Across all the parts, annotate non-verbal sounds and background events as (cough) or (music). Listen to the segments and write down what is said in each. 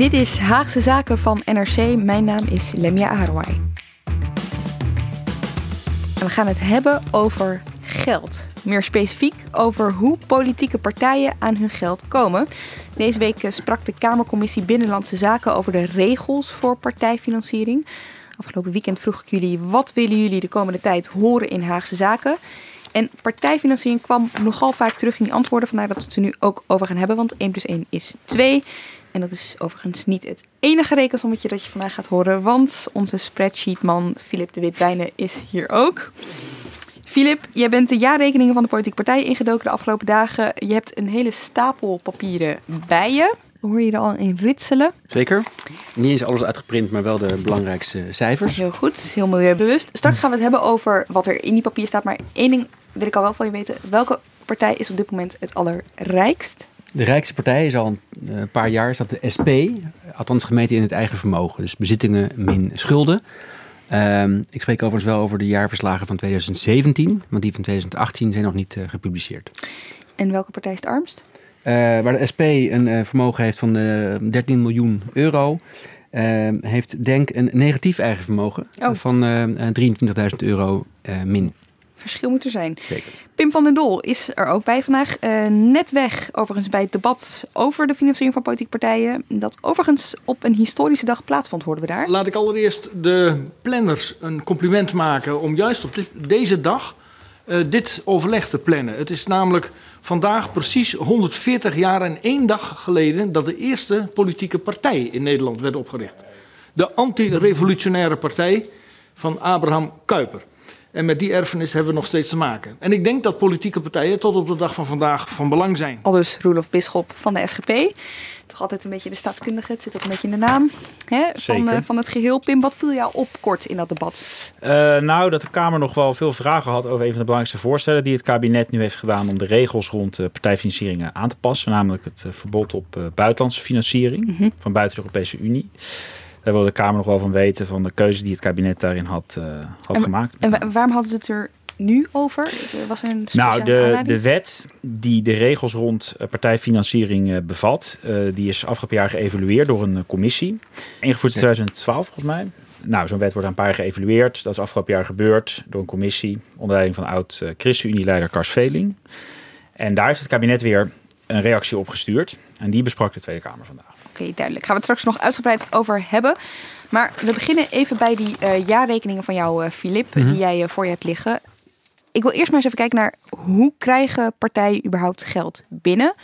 Dit is Haagse Zaken van NRC. Mijn naam is Lemia Aharwai. En we gaan het hebben over geld. Meer specifiek over hoe politieke partijen aan hun geld komen. Deze week eh, sprak de Kamercommissie Binnenlandse Zaken over de regels voor partijfinanciering. Afgelopen weekend vroeg ik jullie wat willen jullie de komende tijd horen in Haagse Zaken. En partijfinanciering kwam nogal vaak terug in die antwoorden. Vandaar dat we het er nu ook over gaan hebben. Want 1 plus 1 is 2. En dat is overigens niet het enige rekensommetje dat je vandaag gaat horen. Want onze spreadsheetman Filip de Witwijnen is hier ook. Filip, jij bent de jaarrekeningen van de politieke partijen ingedoken de afgelopen dagen. Je hebt een hele stapel papieren bij je. Hoor je er al in ritselen? Zeker. Niet eens alles uitgeprint, maar wel de belangrijkste cijfers. Heel goed, heel milieubewust. Straks gaan we het hebben over wat er in die papier staat. Maar één ding wil ik al wel van je weten. Welke partij is op dit moment het allerrijkst? De rijkste partij is al een eh, paar jaar is dat de SP, althans gemeten in het eigen vermogen. Dus bezittingen min schulden. Ehm, ik spreek overigens wel over de jaarverslagen van 2017, want die van 2018 zijn nog niet uh, gepubliceerd. En welke partij is het armst? Uh, waar de SP een uh, vermogen heeft van 13 miljoen euro, heeft Denk een negatief eigen vermogen oh. van 23.000 euro min verschil moet er zijn. Zeker. Pim van den Dol is er ook bij vandaag. Uh, net weg overigens bij het debat over de financiering van politieke partijen. Dat overigens op een historische dag plaatsvond, hoorden we daar. Laat ik allereerst de planners een compliment maken om juist op dit, deze dag uh, dit overleg te plannen. Het is namelijk vandaag precies 140 jaar en één dag geleden dat de eerste politieke partij in Nederland werd opgericht. De anti-revolutionaire partij van Abraham Kuyper. En met die erfenis hebben we nog steeds te maken. En ik denk dat politieke partijen tot op de dag van vandaag van belang zijn. Al dus Roelof Bisschop van de SGP. Toch altijd een beetje de staatskundige. Het zit ook een beetje in de naam hè, van, uh, van het geheel. Pim, wat viel jou op kort in dat debat? Uh, nou, dat de Kamer nog wel veel vragen had over een van de belangrijkste voorstellen die het kabinet nu heeft gedaan om de regels rond uh, partijfinancieringen aan te passen. Namelijk het verbod op buitenlandse financiering mm -hmm. van buiten de Europese Unie. Daar wil de Kamer nog wel van weten van de keuze die het kabinet daarin had, uh, had en, gemaakt. En waarom hadden ze het er nu over? Was er een nou, de, de wet die de regels rond partijfinanciering uh, bevat, uh, die is afgelopen jaar geëvalueerd door een commissie. Ingevoerd in 2012 volgens mij. Nou, zo'n wet wordt een paar jaar geëvalueerd. Dat is afgelopen jaar gebeurd door een commissie onder leiding van oud ChristenUnie-leider Kars Veling. En daar heeft het kabinet weer een reactie op gestuurd. En die besprak de Tweede Kamer vandaag. Oké, okay, duidelijk. Gaan we het straks nog uitgebreid over hebben. Maar we beginnen even bij die uh, jaarrekeningen van jou, uh, Filip, mm -hmm. die jij uh, voor je hebt liggen. Ik wil eerst maar eens even kijken naar hoe krijgen partijen überhaupt geld binnen.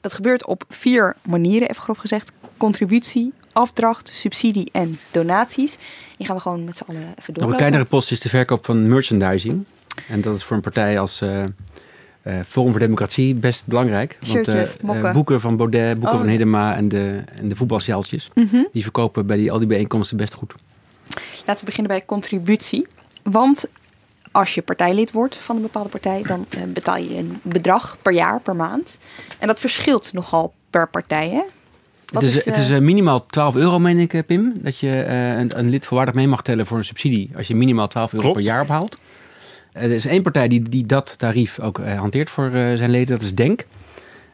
Dat gebeurt op vier manieren, even grof gezegd. Contributie, afdracht, subsidie en donaties. Die gaan we gewoon met z'n allen even door. Nog een kleinere post is de verkoop van merchandising. En dat is voor een partij als uh, Forum voor Democratie best belangrijk. Shirtjes, want uh, boeken van Baudet, boeken oh. van Hedema en de, en de voetbalsjaaltjes... Mm -hmm. die verkopen bij die, al die bijeenkomsten best goed. Laten we beginnen bij contributie. Want als je partijlid wordt van een bepaalde partij... dan uh, betaal je een bedrag per jaar, per maand. En dat verschilt nogal per partij, hè? Het is, is, het is minimaal 12 euro, meen ik, Pim. Dat je een, een lid voorwaardig mee mag tellen voor een subsidie... als je minimaal 12 euro Klopt. per jaar ophaalt. Er is één partij die, die dat tarief ook uh, hanteert voor uh, zijn leden, dat is Denk.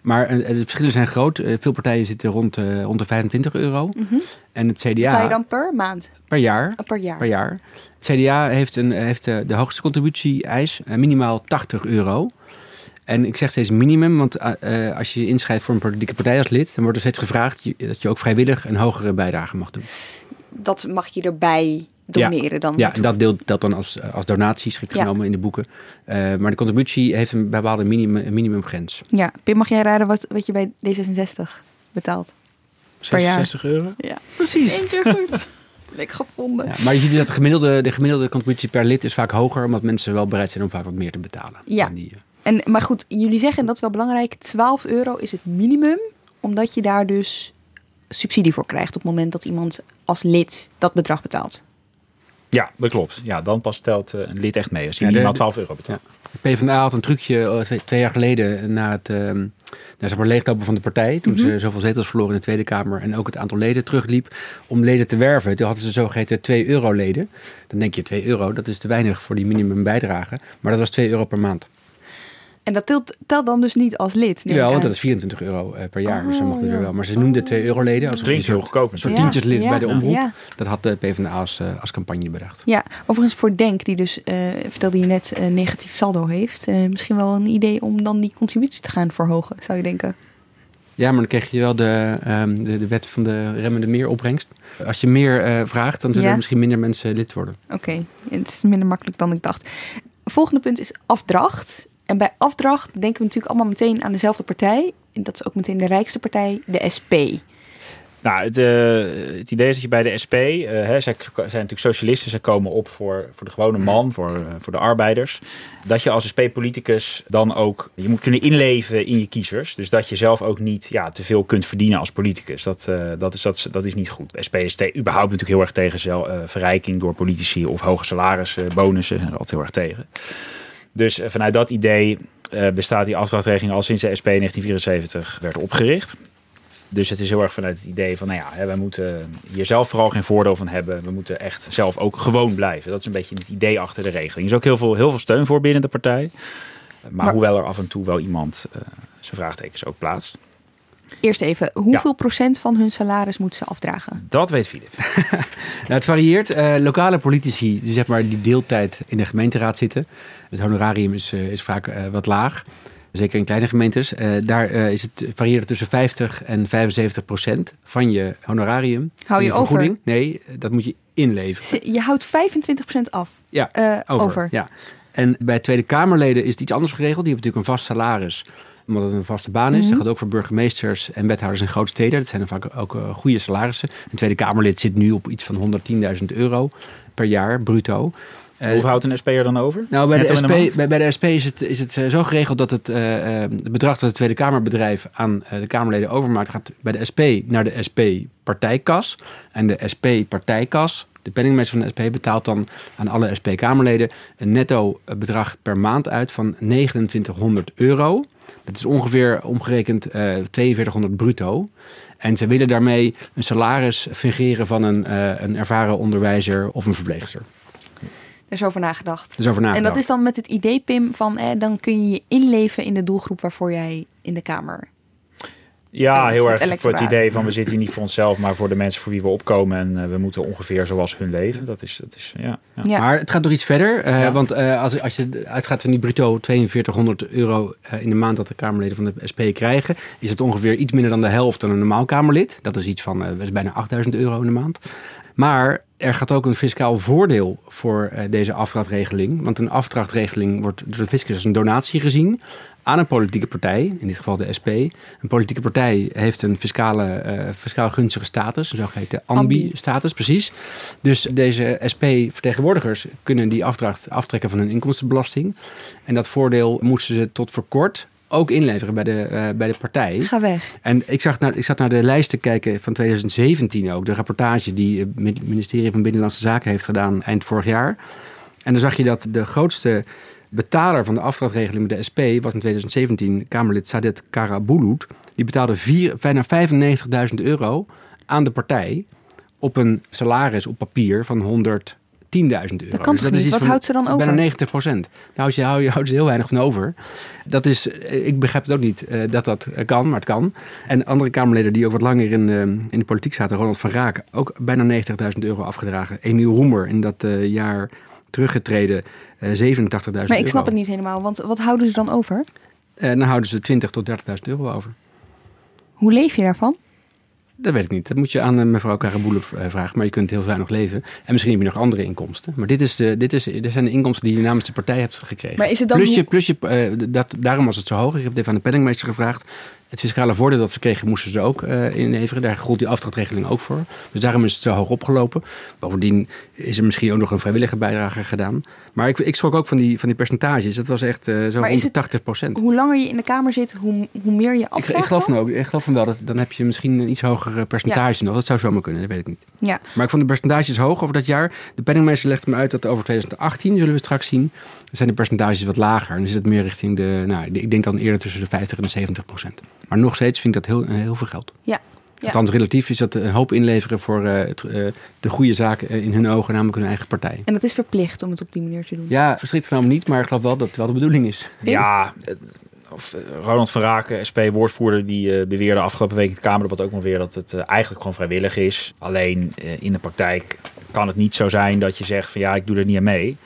Maar uh, de verschillen zijn groot. veel partijen zitten rond, rond de 25 euro. Mm -hmm. En het CDA... Betaal je dan per maand? Per jaar. Oh, per jaar. Per jaar. Het CDA heeft, een, heeft de, de hoogste contributie-eis, minimaal 80 euro. En ik zeg steeds minimum, want als je je inschrijft voor een politieke partij als lid... dan wordt er steeds gevraagd dat je ook vrijwillig een hogere bijdrage mag doen. Dat mag je erbij doneren ja, dan. Ja, en dat deelt dat dan als, als donatie strikt genomen ja. in de boeken. Uh, maar de contributie heeft een bepaalde minimum, een minimumgrens. Ja, Pim, mag jij raden wat, wat je bij D66 betaalt? 66 euro? Ja, precies. Eén keer goed. (laughs) Lekker gevonden. Ja, maar je ziet dat de gemiddelde, de gemiddelde contributie per lid is vaak hoger, omdat mensen wel bereid zijn om vaak wat meer te betalen. Ja. Die, uh... en, maar goed, jullie zeggen, en dat is wel belangrijk, 12 euro is het minimum, omdat je daar dus subsidie voor krijgt op het moment dat iemand als lid dat bedrag betaalt. Ja, dat klopt. Ja, dan pas telt eh, een lid echt mee. Als hij Ja, minimaal 12 euro betaalt. De PvdA had een trucje eh, twee, twee jaar geleden na het ehm na zeg maar, leeglopen van de partij. Toen ze zoveel zetels verloren in de Tweede Kamer en ook het aantal leden terugliep om leden te werven. Toen hadden ze zogeheten 2 euro leden. Dan denk je 2 euro, dat is te weinig voor die minimumbijdrage. Maar dat was 2 euro per maand. En dat telt, telt dan dus niet als lid. Ja, want dat is 24 euro eh, per jaar. dus ze mochten er ja. wel. Maar ze noemden 2 euro leden. Klinkt een heel soort, goedkoop. soort Ja, tientjeslid ja, bij de omroep. ja. Dat had de PvdA als, eh, als campagne bedacht. Ja, overigens voor Denk, die dus, eh vertelde je net, een negatief saldo heeft. eh, misschien wel een idee om dan die contributie te gaan verhogen, zou je denken. Ja, maar dan krijg je wel de, ehm, de, de wet van de remmende meeropbrengst. Als je meer eh, vraagt, dan zullen Ja. er misschien minder mensen lid worden. Oké, het is minder makkelijk dan ik dacht. Volgende punt is afdracht. En bij afdracht denken we natuurlijk allemaal meteen aan dezelfde partij. En dat is ook meteen de rijkste partij, de SP. Nou, het, eh, het idee is dat je bij de SP, eh, hè, zij zijn natuurlijk socialisten, ze komen op voor, voor de gewone man, voor, eh, voor de arbeiders. Dat je als SP-politicus dan ook, je moet kunnen inleven in je kiezers. Dus dat je zelf ook niet ja, te veel kunt verdienen als politicus. Dat, dat, is, dat, dat is niet goed. SP is überhaupt natuurlijk heel erg tegen zel- eh, verrijking door politici of hoge salarissen, bonussen, altijd heel erg tegen. Dus eh, vanuit dat idee eh, bestaat die afdrachtregeling al sinds de SP in 1974 werd opgericht. Dus het is heel erg vanuit het idee van, nou ja, wij moeten hier zelf vooral geen voordeel van hebben. We moeten echt zelf ook gewoon blijven. Dat is een beetje het idee achter de regeling. Er is ook heel veel, heel veel steun voor binnen de partij. Maar, Maar- hoewel er af en toe wel iemand eh, zijn vraagtekens ook plaatst. Eerst even, hoeveel procent van hun salaris moeten ze afdragen? Dat weet Filip. (laughs) Nou, het varieert. Eh, lokale politici die, zeg maar, die deeltijd in de gemeenteraad zitten. Het honorarium is, eh, is vaak eh, wat laag. Zeker in kleine gemeentes. Eh, daar is het varieert tussen 50 en 75 procent van je honorarium. Hou je over? Nee, dat moet je inleveren. Je houdt 25% af. Ja, over. over. Ja. En bij Tweede Kamerleden is het iets anders geregeld. Die hebben natuurlijk een vast salaris omdat het een vaste baan is. Mhm. Dat gaat ook voor burgemeesters en wethouders in grote steden. Dat zijn dan vaak ook eh, goede salarissen. Een Tweede Kamerlid zit nu op iets van 110.000 euro per jaar, bruto. Eh, Hoeveel houdt een SP'er dan over? nou, bij de, SP, bij, bij de SP is het, is het eh, zo geregeld dat het, het bedrag dat het Tweede Kamerbedrijf aan eh, de Kamerleden overmaakt, gaat bij de SP naar de SP-partijkas. En de SP-partijkas, de penningmeester van de SP, betaalt dan aan alle SP-Kamerleden een netto bedrag per maand uit van 2900 euro. Dat is ongeveer omgerekend eh 4200 bruto. En ze willen daarmee een salaris fungeren van een, eh, een ervaren onderwijzer of een verpleegster. Er is over nagedacht. Dus over En nagedacht. dat is dan met het idee, Pim, van eh, dan kun je je inleven in de doelgroep waarvoor jij in de Kamer. Ja, Dus heel het erg voor het idee van we zitten hier niet voor onszelf, maar voor de mensen voor wie we opkomen. En eh, we moeten ongeveer zoals hun leven. Dat is, dat is ja. ja. Ja. Maar het gaat nog iets verder. eh, Ja. Want eh, als, als je uitgaat van die bruto 4200 euro eh, in de maand dat de Kamerleden van de SP krijgen, is het ongeveer iets minder dan de helft dan een normaal Kamerlid. Dat is iets van eh, is bijna 8000 euro in de maand. Maar er gaat ook een fiscaal voordeel voor eh, deze afdrachtregeling. Want een afdrachtregeling wordt door de fiscus als een donatie gezien aan een politieke partij, in dit geval de SP. Een politieke partij heeft een fiscale, eh, fiscaal gunstige status, een zogeheten ambi-status, precies. Dus deze SP-vertegenwoordigers kunnen die afdracht aftrekken van hun inkomstenbelasting. En dat voordeel moesten ze tot voor kort ook inleveren bij de, eh, bij de partij. Ga weg. En ik, zag naar, ik zat naar de lijst te kijken van 2017 ook. De rapportage die het ministerie van Binnenlandse Zaken heeft gedaan eind vorig jaar. En dan zag je dat de grootste betaler van de afdrachtregeling met de SP was in 2017 Kamerlid Sadet Karabulut. Die betaalde vier, bijna 95.000 euro aan de partij op een salaris op papier van 110.000 euro. kan toch niet? iets Wat van houdt ze dan over? Bijna 90 procent. Nou, je houdt, je houdt ze heel weinig van over. Dat is, eh, ik begrijp het ook niet eh, dat dat kan, maar het kan. En andere Kamerleden die ook wat langer in, eh, in de politiek zaten, Ronald van Raak, ook bijna 90.000 euro afgedragen. Emiel Roemer in dat jaar teruggetreden, eh 87.000 euro. Maar ik snap het niet helemaal, want wat houden ze dan over? Eh, dan houden ze 20 tot 30.000 euro over. Hoe leef je daarvan? Dat weet ik niet. Dat moet je aan eh, mevrouw Karaboulou eh, vragen. Maar je kunt heel weinig leven. En misschien heb je nog andere inkomsten. Maar dit, is de, dit, is, dit zijn de inkomsten die je namens de partij hebt gekregen. Maar is het dan plusje, niet- plusje, eh, dat, daarom was het zo hoog. Ik heb het even aan de penningmeester gevraagd. Het fiscale voordeel dat ze kregen, moesten ze ook uh, inleveren. Daar gold die afdrachtregeling ook voor. Dus daarom is het zo hoog opgelopen. Bovendien is er misschien ook nog een vrijwillige bijdrage gedaan. Maar ik, ik schrok ook van die, van die percentages. Dat was echt uh, zo rond 80 procent. Hoe langer je in de Kamer zit, hoe, hoe meer je afdraagt? Ik, ik geloof van ook. Ik geloof van wel. Dat, dan heb je misschien een iets hoger percentage nog. Dat zou zomaar kunnen, dat weet ik niet. Ja. Maar ik vond de percentages hoog over dat jaar. De penningmeester legt me uit dat over 2018, zullen we straks zien, zijn de percentages wat lager. En dan zit het meer richting de, nou, ik denk dan eerder tussen de 50 en de 70 procent. Maar nog steeds vind ik dat heel, heel veel geld. Ja. Ja. Althans, relatief is dat een hoop inleveren voor uh, het, uh, de goede zaken in hun ogen, namelijk hun eigen partij. En dat is verplicht om het op die manier te doen? Ja, verstrikt van niet, maar ik geloof wel dat het wel de bedoeling is. Ja, of Ronald van Raken, SP-woordvoerder, die beweerde afgelopen week in het Kamerdebat ook nog weer dat het eigenlijk gewoon vrijwillig is. Alleen in de praktijk kan het niet zo zijn dat je zegt van ja, ik doe er niet aan mee.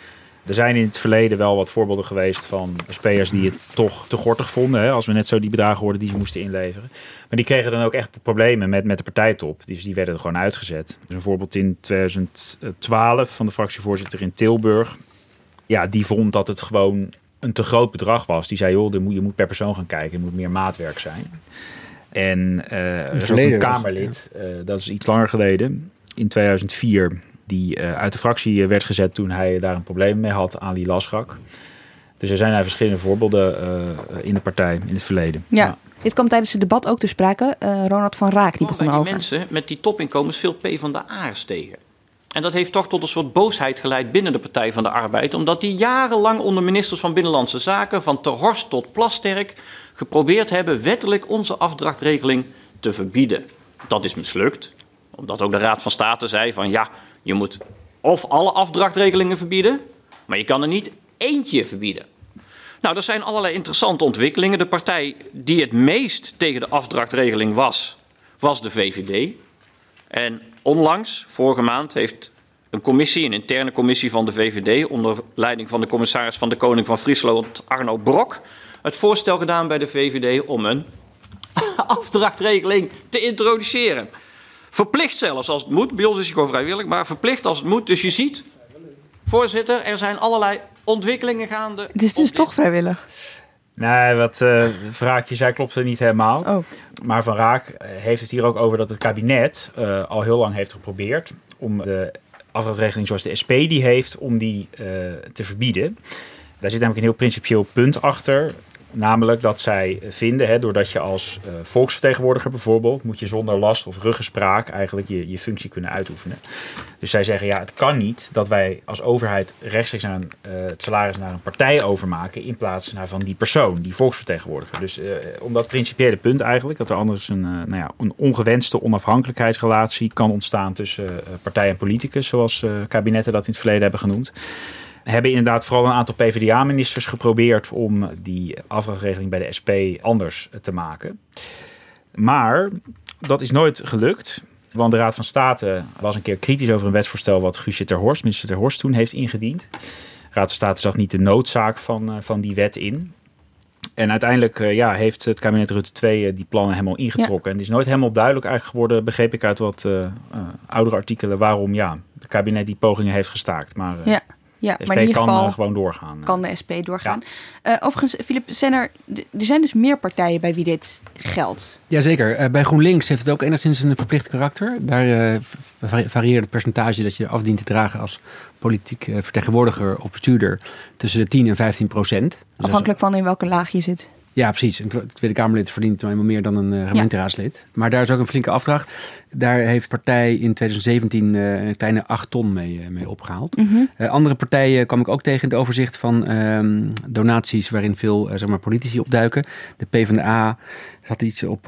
Er zijn in het verleden wel wat voorbeelden geweest van SP'ers die het toch te gortig vonden. Hè, als we net zo die bedragen hoorden die ze moesten inleveren. Maar die kregen dan ook echt problemen met, met de partijtop. Dus die werden er gewoon uitgezet. Dus een voorbeeld in 2012 van de fractievoorzitter in Tilburg. Ja, die vond dat het gewoon een te groot bedrag was. Die zei, joh, je moet, per persoon gaan kijken. Het moet meer maatwerk zijn. En uh, er een Kamerlid, uh, dat is iets langer geleden, in 2004 die uh, uit de fractie werd gezet toen hij daar een probleem mee had, Ali Lasrak. Dus er zijn daar verschillende voorbeelden uh, in de partij in het verleden. Ja. ja. Dit kwam tijdens het debat ook te sprake. Uh, Ronald van Raak die begon over. Die mensen met die topinkomens veel P van de A's tegen. En dat heeft toch tot een soort boosheid geleid binnen de Partij van de Arbeid, omdat die jarenlang onder ministers van Binnenlandse Zaken, van Ter Horst tot Plasterk, geprobeerd hebben wettelijk onze afdrachtregeling te verbieden. Dat is mislukt, omdat ook de Raad van State zei van ja, je moet of alle afdrachtregelingen verbieden, maar je kan er niet eentje verbieden. Nou, er zijn allerlei interessante ontwikkelingen. De partij die het meest tegen de afdrachtregeling was, was de VVD. En onlangs, vorige maand, heeft een commissie, een interne commissie van de VVD, onder leiding van de commissaris van de Koning van Friesland, Arno Brok, het voorstel gedaan bij de VVD om een (laughs) afdrachtregeling te introduceren. Verplicht zelfs als het moet. Bij ons is het gewoon vrijwillig, maar verplicht als het moet. Dus je ziet, voorzitter, er zijn allerlei ontwikkelingen gaande. Het is dus toch vrijwillig? Nee, wat uh, Vraakje zei klopt er niet helemaal. Oh. Maar Van Raak heeft het hier ook over dat het kabinet uh, al heel lang heeft geprobeerd om de afdrachtregeling zoals de SP die heeft, om die uh, te verbieden. Daar zit namelijk een heel principieel punt achter. Namelijk dat zij vinden, hè, doordat je als uh, volksvertegenwoordiger bijvoorbeeld, moet je zonder last of ruggespraak eigenlijk je, je functie kunnen uitoefenen. Dus zij zeggen, ja, het kan niet dat wij als overheid rechtstreeks naar een, uh, het salaris naar een partij overmaken in plaats naar van die persoon, die volksvertegenwoordiger. Dus uh, om dat principiële punt eigenlijk, dat er anders een, nou ja, een ongewenste onafhankelijkheidsrelatie kan ontstaan tussen partij en politicus, zoals kabinetten dat in het verleden hebben genoemd hebben inderdaad vooral een aantal PvdA-ministers geprobeerd om die afdrachtregeling bij de SP anders te maken. Maar dat is nooit gelukt. Want de Raad van State was een keer kritisch over een wetsvoorstel wat Guusje ter Horst, minister ter Horst toen heeft ingediend. De Raad van State zag niet de noodzaak van, van die wet in. En uiteindelijk ja, heeft het kabinet Rutte 2 die plannen helemaal ingetrokken. Ja. En het is nooit helemaal duidelijk eigenlijk geworden, begreep ik uit wat uh, uh, oudere artikelen, waarom ja, het kabinet die pogingen heeft gestaakt. Maar, uh, ja. Ja, de SP maar in ieder kan geval uh, gewoon doorgaan. kan de SP doorgaan. Ja. Uh, overigens, Filip, zijn er, er zijn dus meer partijen bij wie dit geldt. Jazeker. Uh, bij GroenLinks heeft het ook enigszins een verplicht karakter. Daar varieert het percentage dat je af dient te dragen als politiek vertegenwoordiger of bestuurder tussen de 10 en 15 procent. Dus Afhankelijk van in welke laag je zit. Ja, precies. Een Tweede Kamerlid verdient nou eenmaal meer dan een uh, gemeenteraadslid. Ja. Maar daar is ook een flinke afdracht. Daar heeft partij in 2017 uh, een kleine 8 ton mee, uh, mee opgehaald. Mm -hmm. andere partijen kwam ik ook tegen in het overzicht van um, donaties waarin veel zeg maar, politici opduiken. De PvdA zat iets op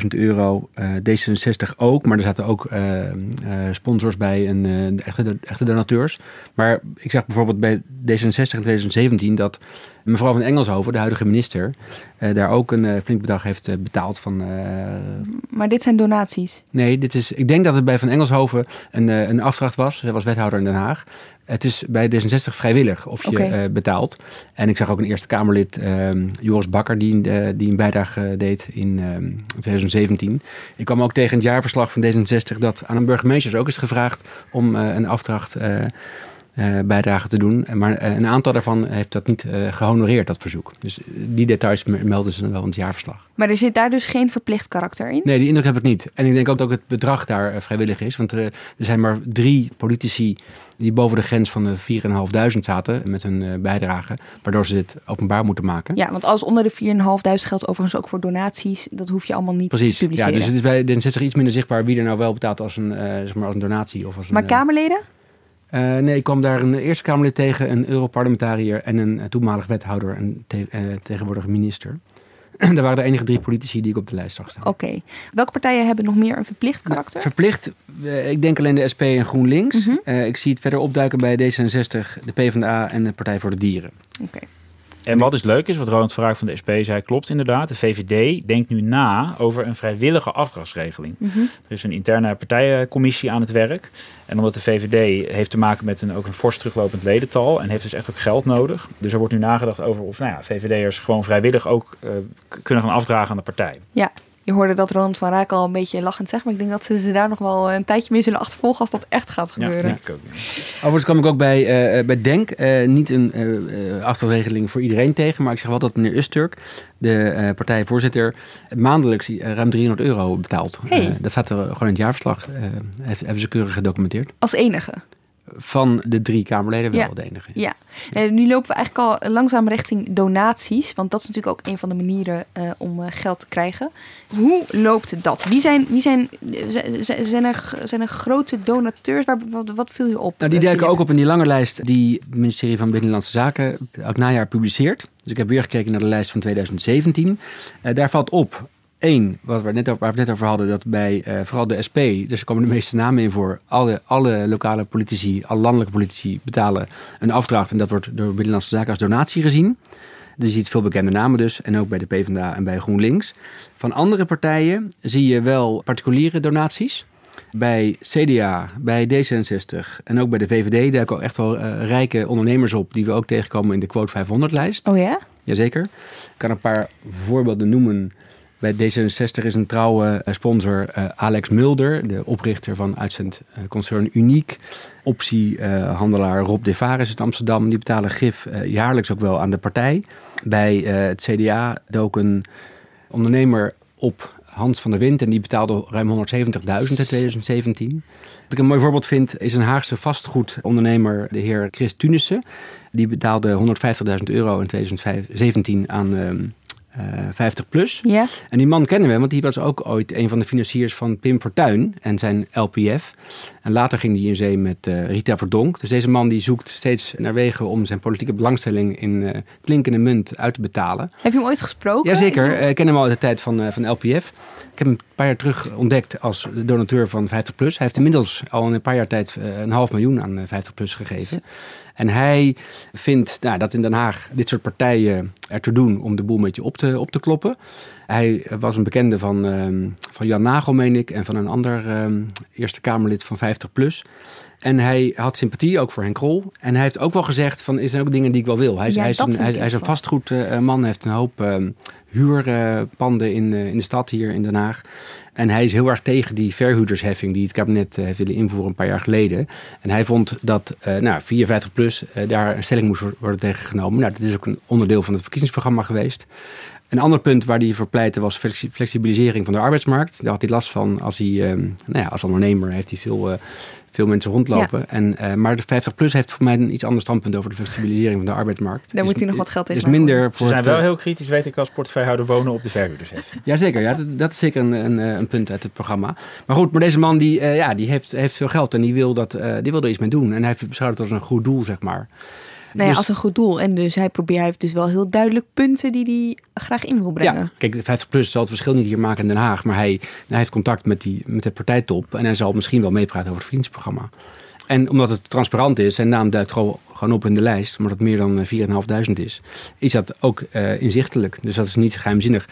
140.000 euro. D66 ook, maar er zaten ook sponsors bij en echte, echte donateurs. Maar ik zag bijvoorbeeld bij D66 in 2017 dat mevrouw van Engelshoven, de huidige minister, daar ook een flink bedrag heeft betaald van. Maar dit zijn donaties? Nee, dit is. Ik denk dat het bij van Engelshoven een, een afdracht was. Zij was wethouder in Den Haag. Het is bij D66 vrijwillig of je okay. betaalt. En ik zag ook een Eerste Kamerlid, Joris Bakker, die, die een bijdrage deed in 2017. Ik kwam ook tegen het jaarverslag van D66 dat aan een burgemeester ook is gevraagd om een afdracht uh, bijdrage te doen. Maar uh, een aantal daarvan heeft dat niet uh, gehonoreerd, dat verzoek. Dus die details melden ze wel in het jaarverslag. Maar er zit daar dus geen verplicht karakter in? Nee, die indruk heb ik niet. En ik denk ook dat het bedrag daar vrijwillig is. Want er zijn maar drie politici die boven de grens van de 4.500 zaten met hun bijdrage. Waardoor ze dit openbaar moeten maken. Ja, want alles onder de 4.500 geldt overigens ook voor donaties. Dat hoef je allemaal niet Precies. te publiceren. Ja, dus het is bij D66 iets minder zichtbaar wie er nou wel betaalt als een, zeg maar als een donatie. Of als maar een, Kamerleden? Uh, nee, ik kwam daar een Eerste Kamerlid tegen, een Europarlementariër en een uh, toenmalig wethouder en te uh, tegenwoordig minister. (clears throat) dat waren de enige drie politici die ik op de lijst zag staan. Oké. Okay. Welke partijen hebben nog meer een verplicht karakter? Nou, verplicht, ik denk alleen de SP en GroenLinks. Mm -hmm. ik zie het verder opduiken bij D66, de PvdA en de Partij voor de Dieren. Oké. Okay. En wat dus leuk is, wat Ronald Vraag van de SP zei, klopt inderdaad. De VVD denkt nu na over een vrijwillige afdragsregeling. Mm -hmm. Er is een interne partijencommissie aan het werk. En omdat de VVD heeft te maken met een, ook een fors teruglopend ledental en heeft dus echt ook geld nodig. Dus er wordt nu nagedacht over of nou ja, VVD'ers gewoon vrijwillig ook uh, kunnen gaan afdragen aan de partij. Ja, je hoorde dat Ronald van Raak al een beetje lachend zegt. Maar ik denk dat ze ze daar nog wel een tijdje mee zullen achtervolgen als dat echt gaat gebeuren. Ja, ik ook. Overigens kwam ik ook bij, uh, bij Denk uh, niet een uh, afstandsregeling voor iedereen tegen. Maar ik zeg wel dat meneer Usturk, de partijvoorzitter, maandelijks ruim 300 euro betaalt. Hey. dat staat er gewoon in het jaarverslag. hebben ze keurig gedocumenteerd. Als enige? Van de drie Kamerleden wel ja. de enige. Ja, en nu lopen we eigenlijk al langzaam richting donaties. Want dat is natuurlijk ook een van de manieren uh, om uh, geld te krijgen. Hoe loopt dat? Wie zijn, wie zijn, zijn, er, zijn er grote donateurs? Waar, wat, wat viel je op? Nou, die duiken ook op in die lange lijst die het ministerie van Binnenlandse Zaken elk najaar publiceert. Dus ik heb weer gekeken naar de lijst van 2017. Uh, daar valt op Eén, wat we net over, waar we het net over hadden, dat bij uh, vooral de SP, dus er komen de meeste namen in voor, alle, alle lokale politici, alle landelijke politici betalen een afdracht. En dat wordt door Binnenlandse Zaken als donatie gezien. Dus je ziet veel bekende namen dus, en ook bij de PvdA en bij GroenLinks. Van andere partijen zie je wel particuliere donaties. Bij CDA, bij D66 en ook bij de VVD duiken ook echt wel uh, rijke ondernemers op... die we ook tegenkomen in de Quote 500-lijst. Oh ja? Jazeker. Ik kan een paar voorbeelden noemen... Bij D66 is een trouwe sponsor uh, Alex Mulder, de oprichter van uitzendconcern Uniek. Optiehandelaar uh, Rob Devaris uit Amsterdam, die betalen gif jaarlijks ook wel aan de partij. Bij het CDA dook een ondernemer op Hans van der Wind en die betaalde ruim 170.000 in 2017. Wat ik een mooi voorbeeld vind is een Haagse vastgoedondernemer, de heer Chris Tunissen. Die betaalde 150.000 euro in 2017 aan... Uh, uh, 50 plus. Ja. En die man kennen we, want die was ook ooit een van de financiers van Pim Fortuyn en zijn LPF. En later ging hij in zee met uh, Rita Verdonk. Dus deze man die zoekt steeds naar wegen om zijn politieke belangstelling in uh, klinkende munt uit te betalen. Heb je hem ooit gesproken? Jazeker, ik, ik ken hem al uit de tijd van, van LPF. Ik heb hem een paar jaar terug ontdekt als donateur van 50 plus. Hij heeft inmiddels al in een paar jaar tijd een half miljoen aan 50 plus gegeven. En hij vindt nou, dat in Den Haag dit soort partijen ertoe doen om de boel een beetje op te, op te kloppen. Hij was een bekende van, um, van Jan Nagel, meen ik, en van een ander um, Eerste Kamerlid van 50 plus. En hij had sympathie ook voor Henk Krol. En hij heeft ook wel gezegd van, er zijn ook dingen die ik wel wil. Hij is, Ja, hij is, een, hij, hij is een vastgoedman, heeft een hoop um, huurpanden in, uh, in de stad hier in Den Haag. En hij is heel erg tegen die verhuurdersheffing die het kabinet uh, heeft willen invoeren een paar jaar geleden. En hij vond dat uh, nou, 54 plus uh, daar een stelling moest worden tegengenomen. Nou, dat is ook een onderdeel van het verkiezingsprogramma geweest. Een ander punt waar hij voor pleitte was flexi- flexibilisering van de arbeidsmarkt. Daar had hij last van als hij, uh, nou ja, als ondernemer heeft hij veel, veel mensen rondlopen. Ja. En, uh, maar de 50PLUS heeft voor mij een iets ander standpunt over de flexibilisering van de arbeidsmarkt. Daar Is- moet hij nog wat geld is tegen minder Ze voor zijn het, wel eh, heel kritisch, weet ik, als portefeuillehouder wonen op de verhuurdersheffing. Jazeker, ja, dat, dat is zeker een, een, eh, een punt uit het programma. Maar goed, maar deze man die, uh, ja, die heeft, heeft veel geld en die wil, dat, uh, die wil er iets mee doen. En hij beschouwt het als een goed doel, zeg maar. Nou ja, Dus- als een goed doel. En dus hij probeert, hij heeft dus wel heel duidelijk punten die hij graag in wil brengen. Ja, kijk, de 50 plus zal het verschil niet hier maken in Den Haag. Maar hij, hij heeft contact met, die, met de partijtop. En hij zal misschien wel meepraten over het vriendsprogramma. En omdat het transparant is, zijn naam duikt gewoon, gewoon op in de lijst. Omdat het meer dan eh, 4.500 is. Is dat ook uh, inzichtelijk. Dus dat is niet geheimzinnig.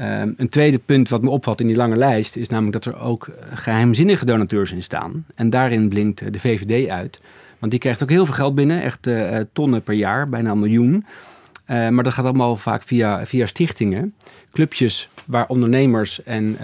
Um, een tweede punt wat me opvalt in die lange lijst is namelijk dat er ook eh, geheimzinnige donateurs in staan. En daarin blinkt eh, de VVD uit. Want die krijgt ook heel veel geld binnen, echt uh, tonnen per jaar, bijna een miljoen. Uh, maar dat gaat allemaal vaak via, via stichtingen, clubjes waar ondernemers en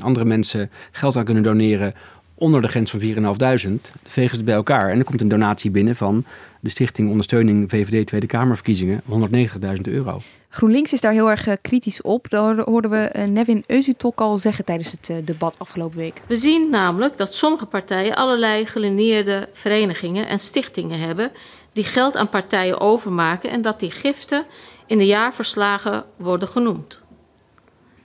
andere mensen geld aan kunnen doneren onder de grens van 4.500, vegen ze bij elkaar. En er komt een donatie binnen van de Stichting Ondersteuning VVD Tweede Kamerverkiezingen, 190.000 euro. GroenLinks is daar heel erg eh, kritisch op. Daar hoorden we eh, Nevin Euzutok al zeggen tijdens het eh, debat afgelopen week. We zien namelijk dat sommige partijen allerlei gelineerde verenigingen en stichtingen hebben die geld aan partijen overmaken en dat die giften in de jaarverslagen worden genoemd.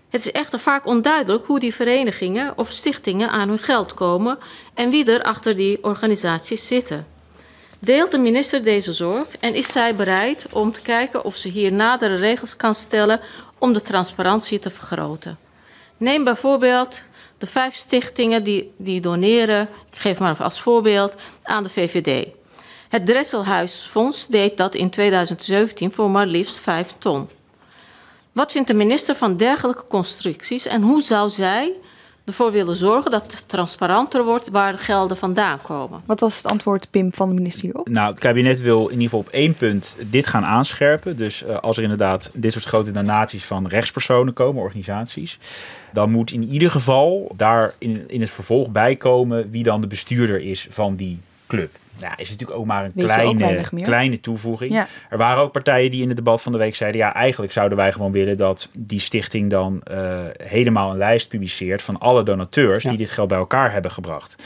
Het is echter vaak onduidelijk hoe die verenigingen of stichtingen aan hun geld komen en wie er achter die organisaties zitten. Deelt de minister deze zorg en is zij bereid om te kijken of ze hier nadere regels kan stellen om de transparantie te vergroten? Neem bijvoorbeeld de vijf stichtingen die, die doneren, ik geef maar als voorbeeld, aan de VVD. Het Dresselhuisfonds deed dat in 2017 voor maar liefst 5 ton. Wat vindt de minister van dergelijke constructies en hoe zou zij ervoor willen zorgen dat het transparanter wordt waar de gelden vandaan komen. Wat was het antwoord, Pim, van de minister hierop? Nou, het kabinet wil in ieder geval op één punt dit gaan aanscherpen. Dus uh, als er inderdaad dit soort grote donaties van rechtspersonen komen, organisaties, dan moet in ieder geval daar in, in het vervolg bij komen wie dan de bestuurder is van die club. Nou, is natuurlijk ook maar een kleine, kleine toevoeging. Er waren ook partijen die in het debat van de week zeiden: ja, eigenlijk zouden wij gewoon willen dat die stichting dan uh, helemaal een lijst publiceert van alle donateurs die dit geld bij elkaar hebben gebracht.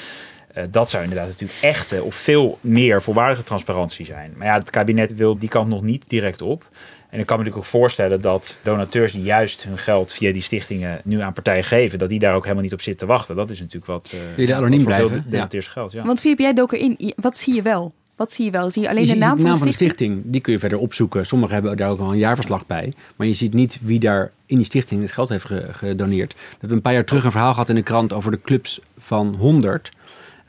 Uh, dat zou inderdaad natuurlijk echte of veel meer voorwaardige transparantie zijn. Maar ja, het kabinet wil die kant nog niet direct op. En ik kan me natuurlijk ook voorstellen dat donateurs die juist hun geld via die stichtingen nu aan partijen geven, dat die daar ook helemaal niet op zitten te wachten. Dat is natuurlijk wat. Uh, Jullie anoniem blijven. Donateurs ja. geld. Ja. Want wie heb jij doker in? Wat zie je wel? Wat zie je wel? Zie je alleen de naam, de naam van de stichting? Die kun je verder opzoeken. Sommigen hebben daar ook al een jaarverslag bij. Maar je ziet niet wie daar in die stichting het geld heeft gedoneerd. We hebben een paar jaar terug een verhaal gehad in de krant over de clubs van 100.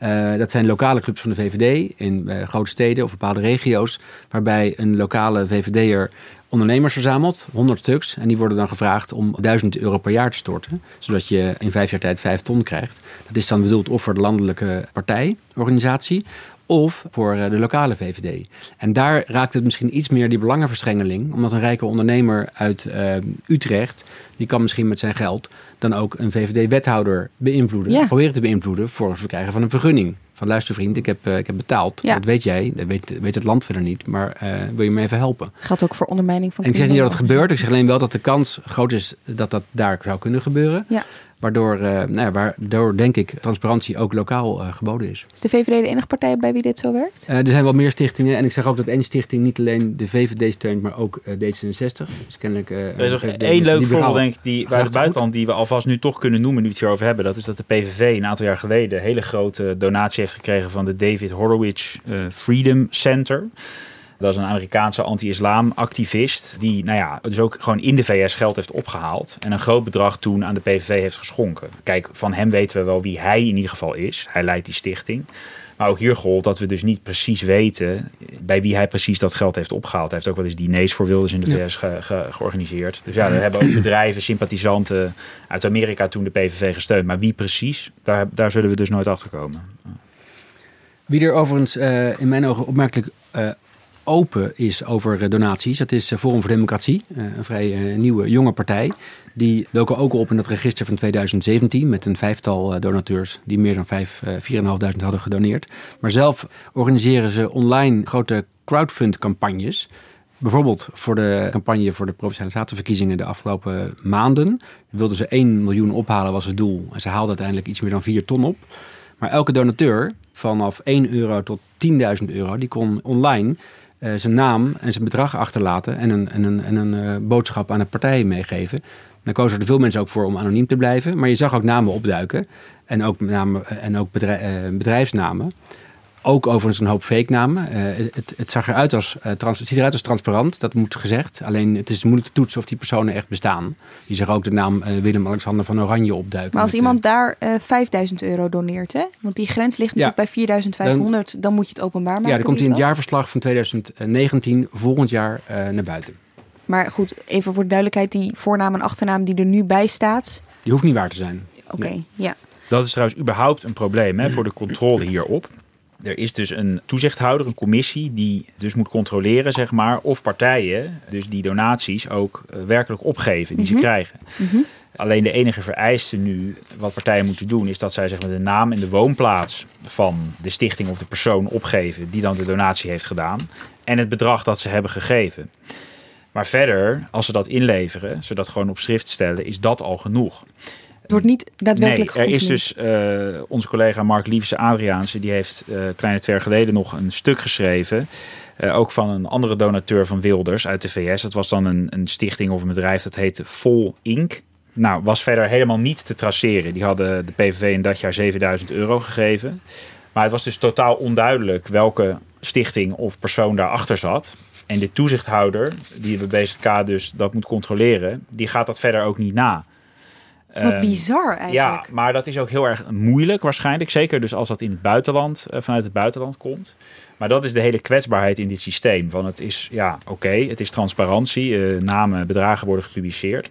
Uh, dat zijn lokale clubs van de VVD in uh, grote steden of bepaalde regio's. Waarbij een lokale VVD'er ondernemers verzameld, 100 stuks. En die worden dan gevraagd om 1000 euro per jaar te storten. Zodat je in vijf jaar tijd 5 ton krijgt. Dat is dan bedoeld of voor de landelijke partijorganisatie of voor eh, de lokale VVD. En daar raakt het misschien iets meer die belangenverstrengeling. Omdat een rijke ondernemer uit uh, Utrecht, die kan misschien met zijn geld dan ook een VVD-wethouder beïnvloeden. Ja. Proberen te beïnvloeden voor het verkrijgen van een vergunning. Van luister vriend, ik heb, uh, ik heb betaald. Ja. Dat weet jij, dat weet, weet het land verder niet. Maar uh, wil je me even helpen? Geldt ook voor ondermijning van En ik zeg niet dat het gebeurt. Ik zeg alleen wel dat de kans groot is dat dat daar zou kunnen gebeuren. Ja. Waardoor, uh, nou ja, waardoor denk ik transparantie ook lokaal uh, geboden is. Is de VVD de enige partij bij wie dit zo werkt? Uh, er zijn wel meer stichtingen. En ik zeg ook dat één stichting niet alleen de VVD steunt, maar ook D66. Dus kennelijk, er is nog één leuk voorbeeld, denk ik, die, bij het buitenland die we alvast nu toch kunnen noemen, nu we het hierover hebben. Dat is dat de PVV een aantal jaar geleden een hele grote donatie heeft gekregen van de David Horowitz Freedom Center. Dat is een Amerikaanse anti-islam activist. Die nou ja, dus ook gewoon in de VS geld heeft opgehaald. En een groot bedrag toen aan de PVV heeft geschonken. Kijk, van hem weten we wel wie hij in ieder geval is. Hij leidt die stichting. Maar ook hier gold dat we dus niet precies weten bij wie hij precies dat geld heeft opgehaald. Hij heeft ook wel eens diners voor Wilders in de VS ge, ge, georganiseerd. Dus ja, er hebben ook bedrijven, sympathisanten uit Amerika toen de PVV gesteund. Maar wie precies, daar, daar zullen we dus nooit achter komen. Wie er overigens uh, in mijn ogen opmerkelijk uh, open is over donaties. Dat is Forum voor Democratie, een vrij nieuwe jonge partij. Die doken ook op in het register van 2017 met een vijftal donateurs die meer dan 4.500 hadden gedoneerd. Maar zelf organiseren ze online grote crowdfund campagnes. Bijvoorbeeld voor de campagne voor de Provinciale Statenverkiezingen de afgelopen maanden. Wilden ze 1 miljoen ophalen was het doel. En ze haalden uiteindelijk iets meer dan 4 ton op. Maar elke donateur vanaf 1 euro tot 10.000 euro, die kon online uh, zijn naam en zijn bedrag achterlaten en een, en een, en een uh, boodschap aan de partij meegeven. Dan kozen er veel mensen ook voor om anoniem te blijven. Maar je zag ook namen opduiken en ook, namen, en ook bedrijf, bedrijfsnamen. Ook overigens een hoop fake namen. het, het, zag eruit als, trans, het ziet eruit als transparant, dat moet gezegd. Alleen het is moeilijk te toetsen of die personen echt bestaan. Je zag ook de naam Willem-Alexander van Oranje opduiken. Maar als iemand daar 5000 euro doneert, hè? want die grens ligt natuurlijk ja, bij 4500, dan, dan, moet je het openbaar maken. Ja, dan komt hij in het jaarverslag van 2019 volgend jaar naar buiten. Maar goed, even voor de duidelijkheid, die voornaam en achternaam die er nu bij staat. Die hoeft niet waar te zijn. Oké, okay, ja. Dat is trouwens überhaupt een probleem hè, voor de controle hierop. Er is dus een toezichthouder, een commissie, die dus moet controleren, zeg maar, of partijen dus die donaties ook uh, werkelijk opgeven die mm -hmm. ze krijgen. Mm -hmm. Alleen de enige vereiste nu, wat partijen moeten doen, is dat zij zeg maar, de naam en de woonplaats van de stichting of de persoon opgeven die dan de donatie heeft gedaan. En het bedrag dat ze hebben gegeven. Maar verder, als ze dat inleveren, ze dat gewoon op schrift stellen, is dat al genoeg. Wordt niet daadwerkelijk Nee, er is dus uh, onze collega Mark Liefse Adriaanse, die heeft uh, kleine twee jaar geleden nog een stuk geschreven. Uh, ook van een andere donateur van Wilders uit de VS. Dat was dan een, een stichting of een bedrijf dat heette Vol Inc. Nou, was verder helemaal niet te traceren. Die hadden de PVV in dat jaar 7000 euro gegeven. Maar het was dus totaal onduidelijk welke stichting of persoon daarachter zat. En de toezichthouder, die de BZK dus dat moet controleren, die gaat dat verder ook niet na. Wat um, bizar eigenlijk. Ja, maar dat is ook heel erg moeilijk waarschijnlijk. Zeker dus als dat in het buitenland, uh, vanuit het buitenland komt. Maar dat is de hele kwetsbaarheid in dit systeem. Van het is, ja, oké, okay, het is transparantie. Uh, namen, bedragen worden gepubliceerd.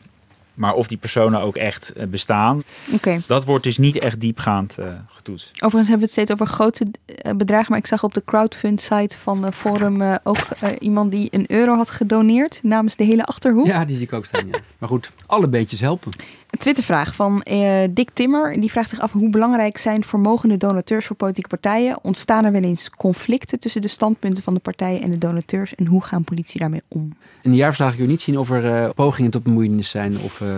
Maar of die personen ook echt uh, bestaan, okay. dat wordt dus niet echt diepgaand uh, getoetst. Overigens hebben we het steeds over grote bedragen. Maar ik zag op de crowdfund-site van Forum ook iemand die een euro had gedoneerd namens de hele achterhoek. Ja, die zie ik ook staan. Ja. Maar goed, alle beetjes helpen. Een Twittervraag van Dick Timmer. Die vraagt zich af hoe belangrijk zijn vermogende donateurs voor politieke partijen? Ontstaan er wel eens conflicten tussen de standpunten van de partijen en de donateurs? En hoe gaan politie daarmee om? In de jaarverslag kun je niet zien of er pogingen tot bemoeienis zijn of uh,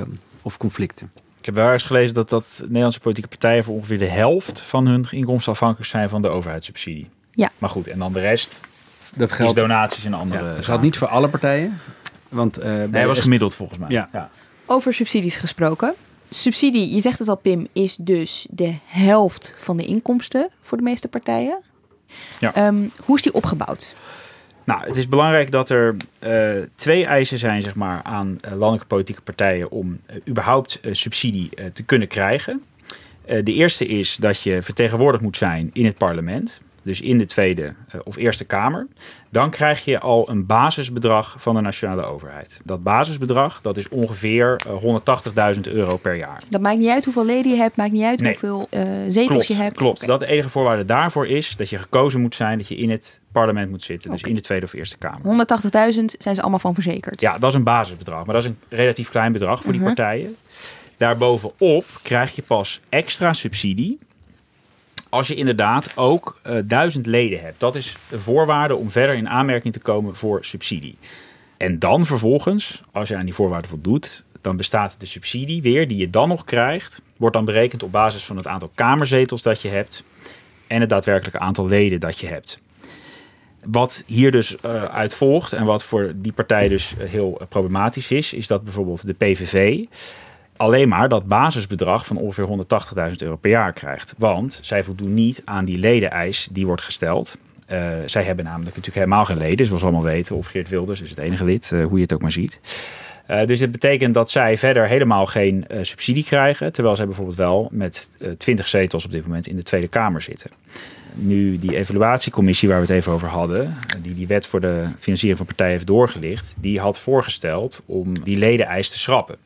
of conflicten. Ik heb wel eens gelezen dat, dat Nederlandse politieke partijen voor ongeveer de helft van hun inkomsten afhankelijk zijn van de overheidssubsidie. Ja. Maar goed, en dan de rest, dat geldt, is donaties en andere. Ja, dat geldt niet voor alle partijen. Want, uh, nee, dat was gemiddeld volgens mij. Ja. ja. Over subsidies gesproken. Subsidie, je zegt het al Pim, is dus de helft van de inkomsten voor de meeste partijen. Ja. Um, hoe is die opgebouwd? Nou, het is belangrijk dat er uh, twee eisen zijn zeg maar, aan uh, landelijke politieke partijen om uh, überhaupt subsidie te kunnen krijgen. de eerste is dat je vertegenwoordigd moet zijn in het parlement, dus in de Tweede of Eerste Kamer. Dan krijg je al een basisbedrag van de nationale overheid. Dat basisbedrag dat is ongeveer 180.000 euro per jaar. Dat maakt niet uit hoeveel leden je hebt, maakt niet uit nee. hoeveel zetels klopt, je hebt. Klopt, okay. dat de enige voorwaarde daarvoor is dat je gekozen moet zijn, dat je in het parlement moet zitten. Dus in de Tweede of Eerste Kamer. 180.000 zijn ze allemaal van verzekerd. Ja, dat is een basisbedrag. Maar dat is een relatief klein bedrag voor die Mhm. partijen. Daarbovenop krijg je pas extra subsidie. Als je inderdaad ook eh, duizend leden hebt. Dat is een voorwaarde om verder in aanmerking te komen voor subsidie. En dan vervolgens, als je aan die voorwaarden voldoet, dan bestaat de subsidie weer die je dan nog krijgt, wordt dan berekend op basis van het aantal kamerzetels dat je hebt en het daadwerkelijke aantal leden dat je hebt. Wat hier dus uh, uit volgt en wat voor die partij dus uh, heel uh, problematisch is, is dat bijvoorbeeld de PVV alleen maar dat basisbedrag van ongeveer 180.000 euro per jaar krijgt. Want zij voldoen niet aan die ledeneis die wordt gesteld. Uh, zij hebben namelijk natuurlijk helemaal geen leden, zoals we allemaal weten. Of Geert Wilders is het enige lid, uh, hoe je het ook maar ziet. Uh, dus dit betekent dat zij verder helemaal geen subsidie krijgen. Terwijl zij bijvoorbeeld wel met 20 zetels op dit moment in de Tweede Kamer zitten. Nu die evaluatiecommissie waar we het even over hadden, die die wet voor de financiering van partijen heeft doorgelicht, die had voorgesteld om die ledeneis te schrappen.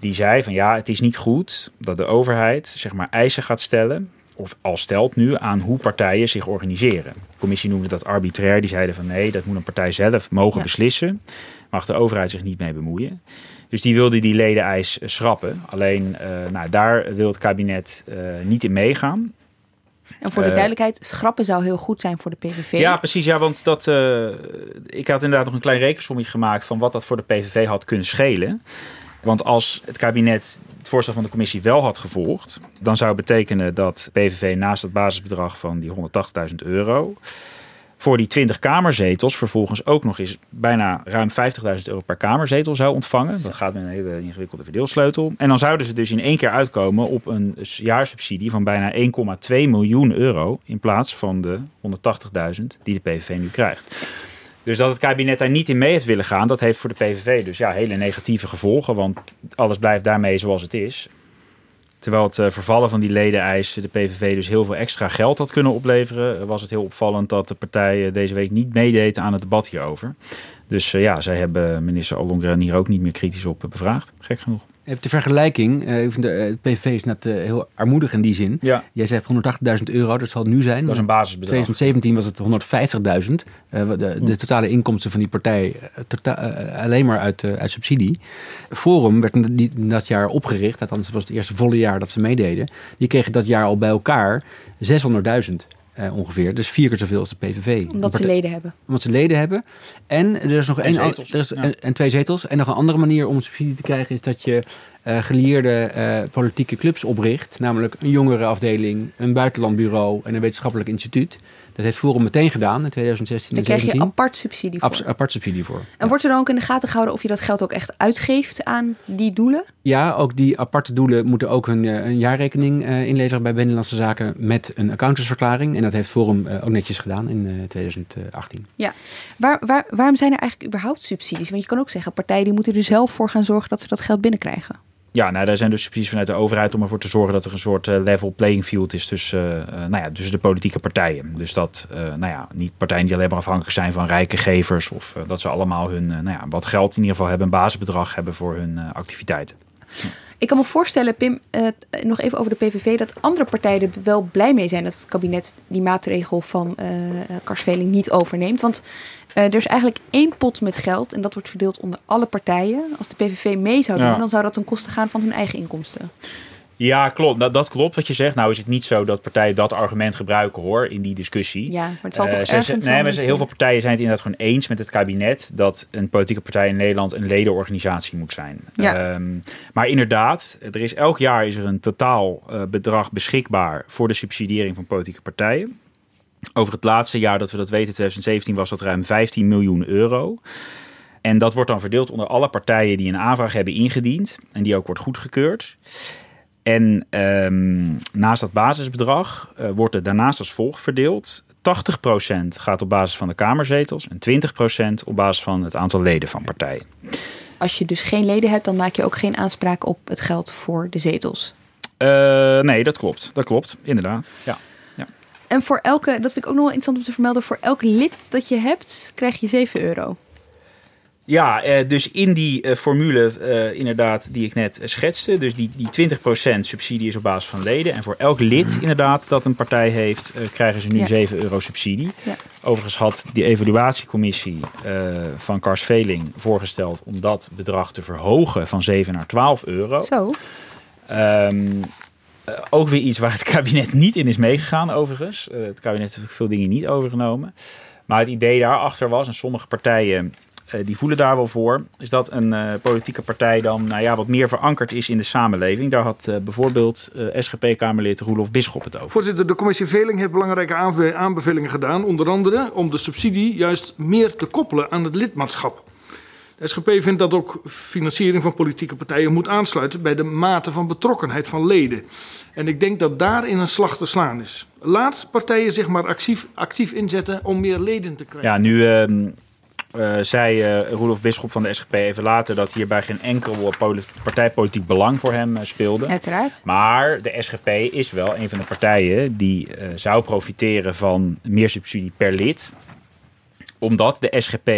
Die zei van ja, het is niet goed dat de overheid zeg maar eisen gaat stellen of al stelt nu aan hoe partijen zich organiseren. De commissie noemde dat arbitrair. Die zeiden van nee, dat moet een partij zelf mogen ja. beslissen. Mag de overheid zich niet mee bemoeien. Dus die wilde die ledeneis schrappen. Alleen uh, nou, daar wil het kabinet uh, niet in meegaan. En voor de uh, duidelijkheid, schrappen zou heel goed zijn voor de PVV. Ja, precies. Ja, want dat, uh, ik had inderdaad nog een klein rekensommetje gemaakt van wat dat voor de PVV had kunnen schelen. Want als het kabinet het voorstel van de commissie wel had gevolgd, dan zou het betekenen dat PVV naast het basisbedrag van die 180.000 euro voor die 20 kamerzetels vervolgens ook nog eens bijna ruim 50.000 euro per kamerzetel zou ontvangen. Dat gaat met een hele ingewikkelde verdeelsleutel. En dan zouden ze dus in één keer uitkomen op een jaarsubsidie van bijna 1,2 miljoen euro in plaats van de 180.000 die de PVV nu krijgt. Dus dat het kabinet daar niet in mee heeft willen gaan, dat heeft voor de PVV dus ja, hele negatieve gevolgen. Want alles blijft daarmee zoals het is. Terwijl het uh, vervallen van die ledeneisen de PVV dus heel veel extra geld had kunnen opleveren, was het heel opvallend dat de partij deze week niet meedeed aan het debat hierover. Dus ja, zij hebben minister Ollongren hier ook niet meer kritisch op bevraagd. Gek genoeg. Even de vergelijking. eh, het PVV is net eh, heel armoedig in die zin. Ja, Jij zegt 180.000 euro, dat zal het nu zijn. dat is een In basisbedrag. 2017 was het 150.000. Eh, de, de totale inkomsten van die partij eh, tota- eh, alleen maar uit, eh, uit subsidie. Forum werd in die- in dat jaar opgericht. Althans, het was het eerste volle jaar dat ze meededen. Die kregen dat jaar al bij elkaar 600.000 eh, ongeveer. Dus vier keer zoveel als de PVV. Omdat ze leden hebben. omdat ze leden hebben. En er is nog één er is, ja. en, en twee zetels. En nog een andere manier om subsidie te krijgen is dat je eh gelieerde eh, politieke clubs opricht. Namelijk een jongerenafdeling, een buitenlandbureau en een wetenschappelijk instituut. Dat heeft Forum meteen gedaan in 2016 Daar krijg je 2017. apart subsidie voor. Abs- apart subsidie voor. En wordt er dan ook in de gaten gehouden of je dat geld ook echt uitgeeft aan die doelen? Ja, ook die aparte doelen moeten ook hun, eh, een jaarrekening eh, inleveren bij Binnenlandse Zaken met een accountantsverklaring. En dat heeft Forum eh, ook netjes gedaan in eh, 2018. Waar, waar, waarom zijn er eigenlijk überhaupt subsidies? Want je kan ook zeggen, partijen die moeten er zelf voor gaan zorgen dat ze dat geld binnenkrijgen. Ja, nou, daar zijn dus subsidies vanuit de overheid om ervoor te zorgen dat er een soort eh, level playing field is tussen, eh, eh, nou ja, tussen de politieke partijen. Dus dat nou ja, niet partijen die alleen maar afhankelijk zijn van rijke gevers of dat ze allemaal hun nou ja, wat geld in ieder geval hebben, een basisbedrag hebben voor hun activiteiten. Ik kan me voorstellen, Pim, nog even over de PVV, dat andere partijen er wel blij mee zijn dat het kabinet die maatregel van uh, Karsveling niet overneemt. Want uh, er is eigenlijk één pot met geld en dat wordt verdeeld onder alle partijen. Als de PVV mee zou doen, ja. dan zou dat ten koste gaan van hun eigen inkomsten. Ja, klopt. Dat, dat, klopt wat je zegt. Nou is het niet zo dat partijen dat argument gebruiken hoor in die discussie. Ja, maar het zal toch uh, ergens... Ze, nee, maar heel veel partijen zijn het inderdaad gewoon eens met het kabinet dat een politieke partij in Nederland een ledenorganisatie moet zijn. Ja. Um, maar inderdaad, er is elk jaar is er een totaal uh, bedrag beschikbaar voor de subsidiëring van politieke partijen. Over het laatste jaar dat we dat weten, 2017, was dat ruim 15 miljoen euro. En dat wordt dan verdeeld onder alle partijen die een aanvraag hebben ingediend en die ook wordt goedgekeurd. En um, naast dat basisbedrag uh, wordt het daarnaast als volgt verdeeld. 80% gaat op basis van de Kamerzetels en 20% op basis van het aantal leden van partijen. Als je dus geen leden hebt, dan maak je ook geen aanspraak op het geld voor de zetels. Uh, nee, dat klopt. Dat klopt, inderdaad. Ja. En voor elke, dat vind ik ook nog wel interessant om te vermelden, voor elk lid dat je hebt, krijg je 7 euro. Ja, uh, dus in die uh, formule uh, inderdaad die ik net schetste, dus die, die 20% subsidie is op basis van leden. En voor elk lid inderdaad dat een partij heeft, krijgen ze nu ja. 7 euro subsidie. Ja. Overigens had die evaluatiecommissie van Kars Veling voorgesteld om dat bedrag te verhogen van 7 naar 12 euro. Zo. Um, ook weer iets waar het (laughs) kabinet niet in is meegegaan overigens. het kabinet heeft veel dingen niet overgenomen. Maar het idee daarachter was, en sommige partijen uh, die voelen daar wel voor, is dat een politieke partij dan nou ja, wat meer verankerd is in de samenleving. Daar had bijvoorbeeld SGP-Kamerlid Roelof Bisschop het over. Voorzitter, de commissie Veling heeft belangrijke aanbe aanbevelingen gedaan. Onder andere om de subsidie juist meer te koppelen aan het lidmaatschap. De SGP vindt dat ook financiering van politieke partijen moet aansluiten bij de mate van betrokkenheid van leden. En ik denk dat daarin een slag te slaan is. Laat partijen zich maar actief, actief inzetten om meer leden te krijgen. Ja, nu uh, uh, zei uh, Roelof Bisschop van de SGP even later dat hierbij geen enkel partijpolitiek belang voor hem uh, speelde. Uiteraard. Maar de SGP is wel een van de partijen die zou profiteren van meer subsidie per lid omdat de SGP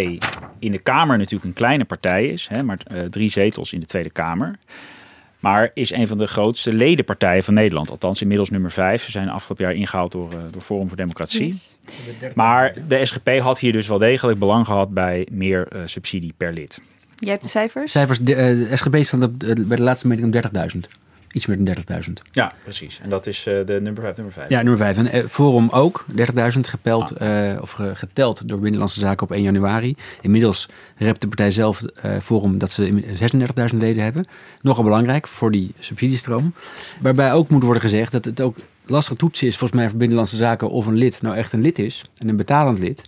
in de Kamer natuurlijk een kleine partij is, hè, maar uh, drie zetels in de Tweede Kamer. Maar is een van de grootste ledenpartijen van Nederland. Althans, inmiddels nummer vijf. Ze zijn afgelopen jaar ingehaald door, uh, door Forum voor Democratie. Yes. Maar de SGP had hier dus wel degelijk belang gehad bij meer uh, subsidie per lid. Jij hebt de cijfers? Cijfers, de, de SGP staat op, bij de laatste meting op 30.000. Iets meer dan 30.000. Ja, precies. En dat is uh, de nummer 5. Nummer 5. Ja, nummer 5. En uh, Forum ook, 30.000 gepeld, ah. uh, of geteld door Binnenlandse Zaken op 1 januari. Inmiddels rept de partij zelf Forum dat ze 36.000 leden hebben. Nogal belangrijk voor die subsidiestroom. Waarbij ook moet worden gezegd dat het ook lastig toetsen is, volgens mij voor Binnenlandse Zaken, of een lid nou echt een lid is. En een betalend lid.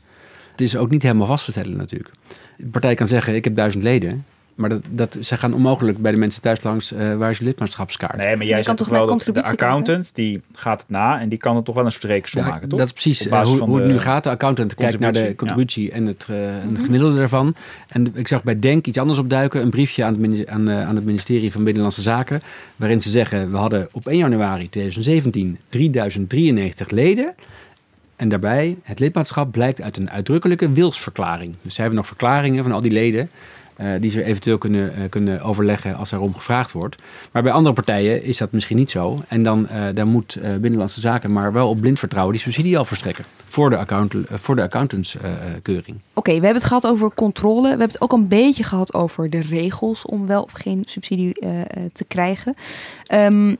Het is ook niet helemaal vast te stellen natuurlijk. De partij kan zeggen, ik heb duizend leden. Maar dat, dat, ze gaan onmogelijk bij de mensen thuis langs uh, waar is je lidmaatschapskaart. Nee, maar jij je zegt toch wel dat de accountant die gaat het na en die kan het toch wel een soort rekensom ja, maken, toch? Dat is precies uh, hoe, hoe het nu gaat. De accountant kijkt naar de contributie ja. en het, uh, mm -hmm. het, gemiddelde daarvan. En ik zag bij Denk iets anders opduiken. Een briefje aan het, aan, aan het ministerie van Binnenlandse Zaken. Waarin ze zeggen, we hadden op 1 januari 2017 3093 leden. En daarbij, het lidmaatschap blijkt uit een uitdrukkelijke wilsverklaring. Dus ze hebben nog verklaringen van al die leden eh, die ze eventueel kunnen, eh, kunnen overleggen als erom gevraagd wordt. Maar bij andere partijen is dat misschien niet zo. En dan, uh, dan moet Binnenlandse Zaken maar wel op blind vertrouwen die subsidie al verstrekken. Voor de, account, voor de accountantskeuring. Oké, we hebben het gehad over controle. We hebben het ook een beetje gehad over de regels om wel of geen subsidie te krijgen. Um,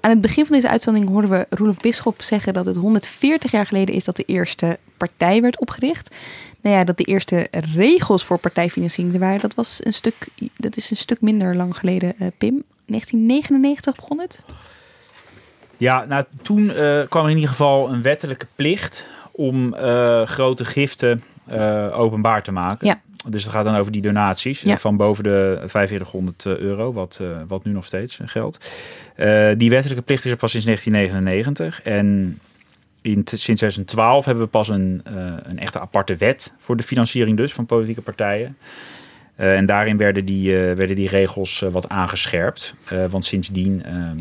aan het begin van deze uitzending hoorden we Roelof Bisschop zeggen dat het 140 jaar geleden is dat de eerste partij werd opgericht. Nou ja, dat de eerste regels voor partijfinanciering er waren, dat, was een stuk, dat is een stuk minder lang geleden, uh, Pim. 1999 begon het? Ja, nou toen uh, kwam in ieder geval een wettelijke plicht om uh, grote giften openbaar te maken. Ja. Dus het gaat dan over die donaties van boven de 4500 euro, wat, wat nu nog steeds geldt. die wettelijke plicht is er pas sinds 1999. En in, sinds 2012 hebben we pas een, uh, een echte aparte wet voor de financiering dus van politieke partijen. Uh, en daarin werden die, uh, werden die regels wat aangescherpt. want sindsdien ehm,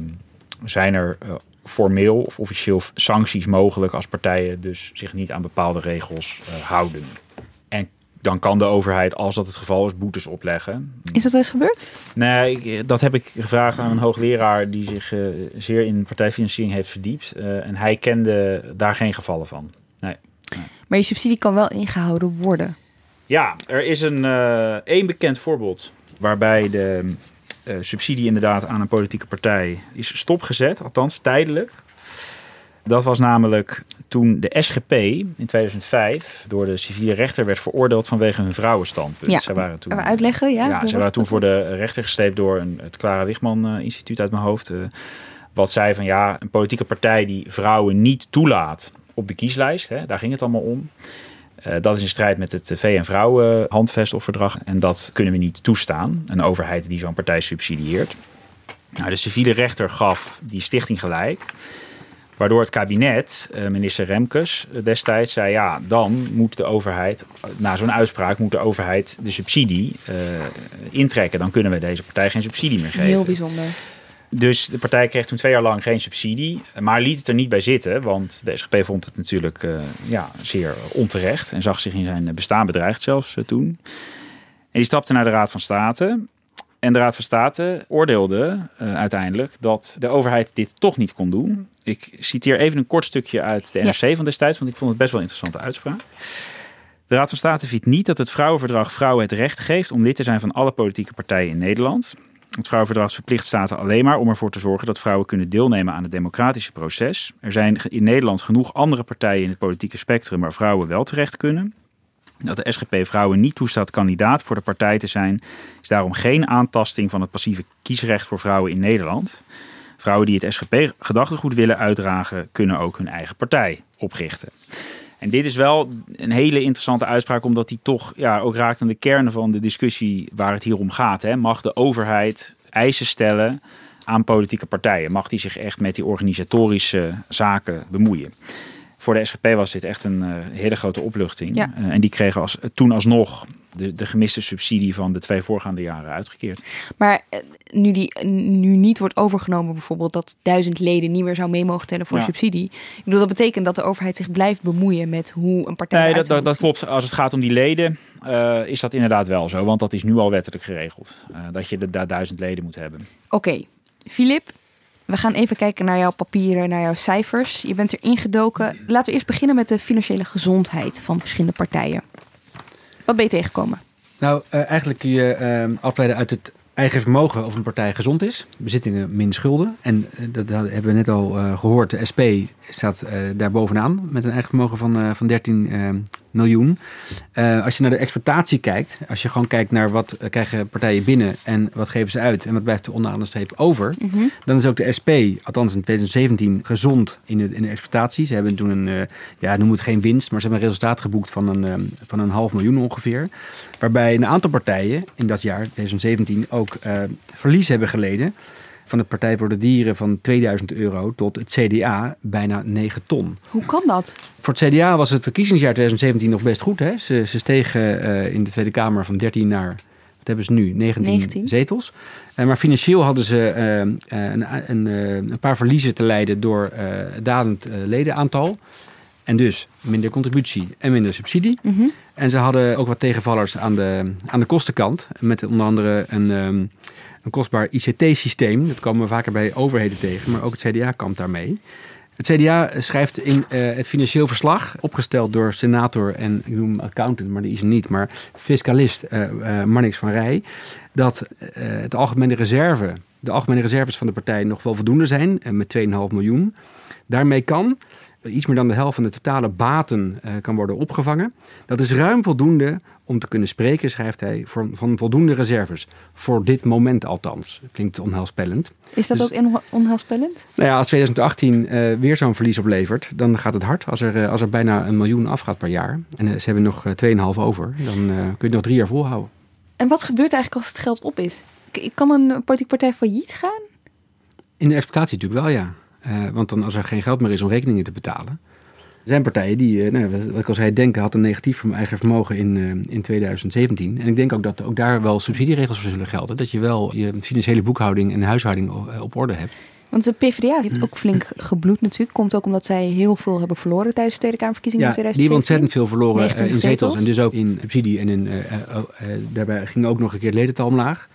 zijn er formeel of officieel sancties mogelijk als partijen dus zich niet aan bepaalde regels houden. En dan kan de overheid, als dat het geval is, boetes opleggen. Is dat wel eens gebeurd? Nee, dat heb ik gevraagd aan een hoogleraar die zich uh, zeer in partijfinanciering heeft verdiept. Uh, en hij kende daar geen gevallen van. Nee. nee. Maar je subsidie kan wel ingehouden worden. Ja, er is een uh, één bekend voorbeeld waarbij de subsidie inderdaad aan een politieke partij is stopgezet, althans tijdelijk. Dat was namelijk toen de SGP in 2005 door de civiele rechter werd veroordeeld vanwege hun vrouwenstandpunt. Ja, zij waren toen, uitleggen, ja? Ja, ze waren toen voor de rechter gesleept door een, het Clara Wichman uh, Instituut uit mijn hoofd. Uh, wat zei van ja, een politieke partij die vrouwen niet toelaat op de kieslijst, hè, daar ging het allemaal om. Uh, dat is in strijd met het VN-vrouwen handvest of verdrag. En dat kunnen we niet toestaan. Een overheid die zo'n partij subsidieert. Nou, de civiele rechter gaf die stichting gelijk. Waardoor het kabinet, eh, minister Remkes eh, destijds, zei ja, dan moet de overheid, na zo'n uitspraak, moet de overheid de subsidie uh, intrekken. Dan kunnen we deze partij geen subsidie meer geven. Heel bijzonder. Dus de partij kreeg toen twee jaar lang geen subsidie, maar liet het er niet bij zitten, want de SGP vond het natuurlijk uh, ja, zeer onterecht en zag zich in zijn bestaan bedreigd zelfs toen. En die stapte naar de Raad van State en de Raad van State oordeelde uh, uiteindelijk dat de overheid dit toch niet kon doen. Ik citeer even een kort stukje uit de NRC van destijds, want ik vond het best wel een interessante uitspraak. De Raad van State vindt niet dat het vrouwenverdrag vrouwen het recht geeft om lid te zijn van alle politieke partijen in Nederland. Het vrouwenverdrag verplicht staten alleen maar om ervoor te zorgen dat vrouwen kunnen deelnemen aan het democratische proces. Er zijn in Nederland genoeg andere partijen in het politieke spectrum waar vrouwen wel terecht kunnen. Dat de SGP vrouwen niet toestaat kandidaat voor de partij te zijn, is daarom geen aantasting van het passieve kiesrecht voor vrouwen in Nederland. Vrouwen die het SGP-gedachtegoed willen uitdragen, kunnen ook hun eigen partij oprichten. En dit is wel een hele interessante uitspraak, omdat die toch ja, ook raakt aan de kern van de discussie waar het hier om gaat. Hè. Mag de overheid eisen stellen aan politieke partijen? Mag die zich echt met die organisatorische zaken bemoeien? Voor de SGP was dit echt een uh, hele grote opluchting. Ja. Uh, en die kregen als, toen alsnog de, de gemiste subsidie van de twee voorgaande jaren uitgekeerd. Maar uh, nu die nu niet wordt overgenomen, bijvoorbeeld dat duizend leden niet meer zou mee mogen tellen voor ja. subsidie. Ik bedoel, dat betekent dat de overheid zich blijft bemoeien met hoe een partij. Nee, dat, dat, dat, klopt. Als het gaat om die leden, is dat inderdaad wel zo. Want dat is nu al wettelijk geregeld. dat je de, daar duizend leden moet hebben. Oké, okay. Filip, we gaan even kijken naar jouw papieren, naar jouw cijfers. Je bent er ingedoken. Laten we eerst beginnen met de financiële gezondheid van verschillende partijen. Wat ben je tegengekomen? Nou, uh, eigenlijk kun je uh, afleiden uit het eigen vermogen of een partij gezond is. Bezittingen min schulden. En uh, dat hebben we net al gehoord. De SP staat daar bovenaan met een eigen vermogen van, van 13 miljoen. Uh, als je naar de exploitatie kijkt, als je gewoon kijkt naar wat krijgen partijen binnen en wat geven ze uit en wat blijft er onderaan de streep over, mm -hmm. dan is ook de SP, althans in 2017, gezond in de, in de exploitatie. Ze hebben toen een, uh, ja, noem het geen winst, maar ze hebben een resultaat geboekt van een, um, van een half miljoen ongeveer. Waarbij een aantal partijen in dat jaar, 2017, ook uh, verlies hebben geleden van de Partij voor de Dieren van 2000 euro tot het CDA bijna 9 ton. Hoe kan dat? Voor het CDA was het verkiezingsjaar 2017 nog best goed. Hè? Ze, ze stegen uh, in de Tweede Kamer van 13 naar, wat hebben ze nu, 19, 19. zetels. Uh, maar financieel hadden ze uh, een, een, een, paar verliezen te lijden door dalend ledenaantal. En dus minder contributie en minder subsidie. Mhm. En ze hadden ook wat tegenvallers aan de, aan de kostenkant. Met onder andere een, ehm, een kostbaar ICT-systeem. Dat komen we vaker bij overheden tegen, maar ook het CDA kampt daarmee. Het CDA schrijft in eh, het financieel verslag, opgesteld door senator en ik noem accountant, maar die is hem niet, maar fiscalist eh, Marnix van Rij, dat het algemene reserve, de algemene reserves van de partij nog wel voldoende zijn, met 2,5 miljoen. Daarmee kan iets meer dan de helft van de totale baten eh, kan worden opgevangen. Dat is ruim voldoende om te kunnen spreken, schrijft hij, van, van voldoende reserves. Voor dit moment althans. Klinkt onheilspellend. Is dat Dus- ook on- onheilspellend? Nou ja, als 2018 eh, weer zo'n verlies oplevert, dan gaat het hard. Als er, eh, als er bijna een miljoen afgaat per jaar. En ze hebben nog eh, 2,5 over. Dan kun je het nog drie jaar volhouden. En wat gebeurt eigenlijk als het geld op is? Kan een politieke partij failliet gaan? In de exploitatie natuurlijk wel, ja. Eh, want dan als er geen geld meer is om rekeningen te betalen. Er zijn partijen die, eh, nou, wat ik al zei, denken had een negatief eigen vermogen in, eh, in 2017. En ik denk ook dat ook daar wel subsidieregels voor zullen gelden. Dat je wel je financiële boekhouding en huishouding op orde hebt. Want de PvdA heeft ook flink gebloed natuurlijk. Komt ook omdat zij heel veel hebben verloren tijdens de Tweede Kamerverkiezingen Ja, in die hebben 2017. ontzettend veel verloren in 29 zetels. zetels. En dus ook in subsidie. En in, daarbij ging ook nog een keer het ledental omlaag.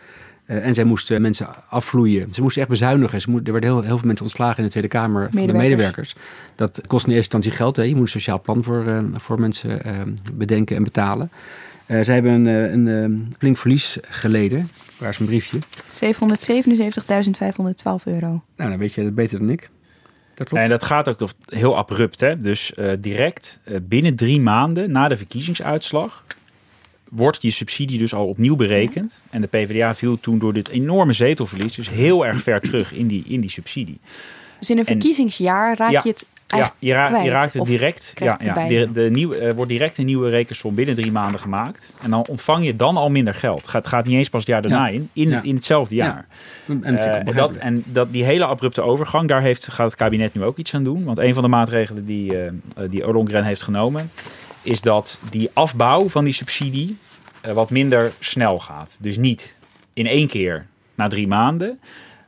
Eh, en zij moesten mensen afvloeien. Ze moesten echt bezuinigen. Ze moesten, er werden heel, heel veel mensen ontslagen in de Tweede Kamer van de Medewerkers. Dat kost in eerste instantie geld. Hè. Je moet een sociaal plan voor, eh, voor mensen eh, bedenken en betalen. Eh zij hebben een, een, eh, flink verlies geleden. Waar is een briefje? 777.512 euro. Nou, dan weet je dat beter dan ik. Dat klopt. En dat gaat ook heel abrupt. Hè? Dus eh, direct eh, binnen drie maanden na de verkiezingsuitslag wordt die subsidie dus al opnieuw berekend. En de PvdA viel toen door dit enorme zetelverlies dus heel erg ver terug in die, in die subsidie. Dus in een En- verkiezingsjaar raak je het Ja, eigenlijk je, raakt, je kwijt, raakt het direct. Ja, het ja, de, de nieuwe, er wordt direct een nieuwe rekensom binnen drie maanden gemaakt. En dan ontvang je dan al minder geld. Het gaat, gaat niet eens pas het jaar daarna Ja. in, in, Ja. in hetzelfde Ja. jaar. En Eh, en dat, en dat, die hele abrupte overgang, daar heeft, gaat het kabinet nu ook iets aan doen. Want een van de maatregelen die, eh eh, die Ollongren heeft genomen, is dat die afbouw van die subsidie eh, wat minder snel gaat. Dus niet in één keer na drie maanden,